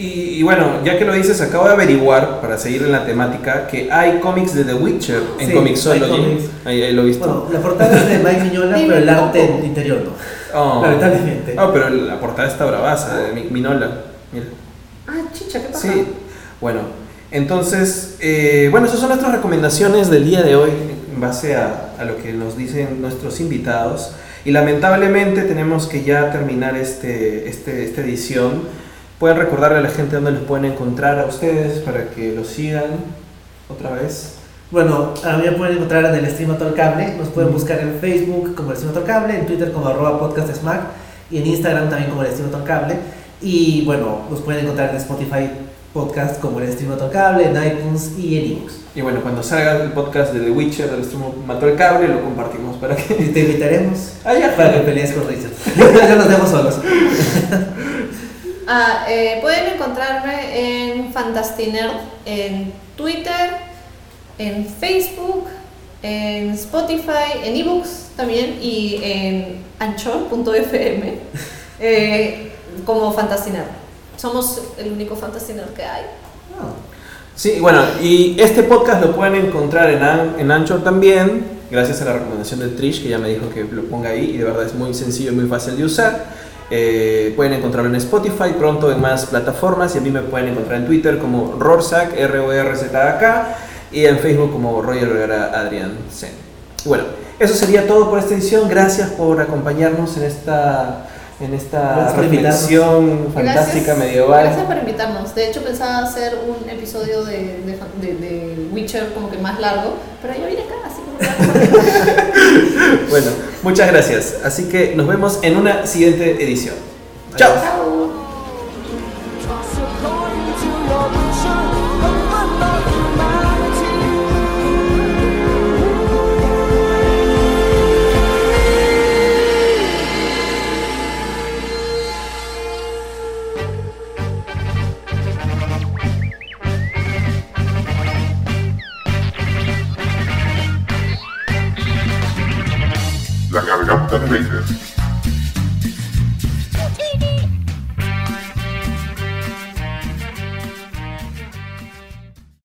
Speaker 3: Y, y bueno, ya que lo dices, acabo de averiguar, para seguir en la temática, que hay cómics de The Witcher en
Speaker 4: Sí,
Speaker 3: Comixology. Ahí, ahí lo he visto.
Speaker 4: Bueno, la portada es de Mike Miñola,
Speaker 5: Dime
Speaker 4: pero el arte interior no.
Speaker 3: Oh.
Speaker 4: Lamentablemente.
Speaker 3: Oh, pero la portada está bravaza, de Mi- Minola. Mira.
Speaker 5: Ah, chicha, ¿qué pasa?
Speaker 3: Sí, bueno, entonces, eh, bueno, esas son nuestras recomendaciones del día de hoy en base a, a lo que nos dicen nuestros invitados. Y lamentablemente tenemos que ya terminar este, este, esta edición. Pueden recordarle a la gente dónde los pueden encontrar a ustedes para que los sigan otra vez.
Speaker 4: Bueno, a mí me pueden encontrar en el Stream Todo Cable. Nos pueden buscar en Facebook como el Stream Todo Cable, en Twitter como arroba podcast smack y en Instagram también como el Stream Todo Cable. Y bueno, nos pueden encontrar en Spotify Podcast como el Stream Todo Cable, en iTunes y en ebooks.
Speaker 3: Y bueno, cuando salga el podcast de The Witcher, del stream Mató el Cable, lo compartimos para que...
Speaker 4: Y te invitaremos
Speaker 3: Ah, ya.
Speaker 4: para que pelees con Richard. ya nos dejo solos.
Speaker 5: Ah, eh, pueden encontrarme en Fantastinerd en Twitter, en Facebook, en Spotify, en ebooks también y en anchor.fm eh, como Fantastinerd. Somos el único Fantastinerd que hay.
Speaker 4: No.
Speaker 3: Sí, bueno, y este podcast lo pueden encontrar en, An- en Anchor también, gracias a la recomendación de Trish, que ya me dijo que lo ponga ahí, y de verdad es muy sencillo y muy fácil de usar. Eh, pueden encontrarlo en Spotify, pronto en más plataformas. Y a mí me pueden encontrar en Twitter como Rorsak, R-O-R-Z-A-K. Y en Facebook como Roger Adrián Zen. Bueno, eso sería todo por esta edición. Gracias por acompañarnos en esta en esta reflexión fantástica
Speaker 5: gracias,
Speaker 3: medieval.
Speaker 5: Gracias por invitarnos. De hecho, pensaba hacer un episodio de, de, de, de Witcher como que más largo, pero yo vine acá, así que...
Speaker 3: bueno, muchas gracias. Así que nos vemos en una siguiente edición. Chao.
Speaker 1: la cargamos tan veces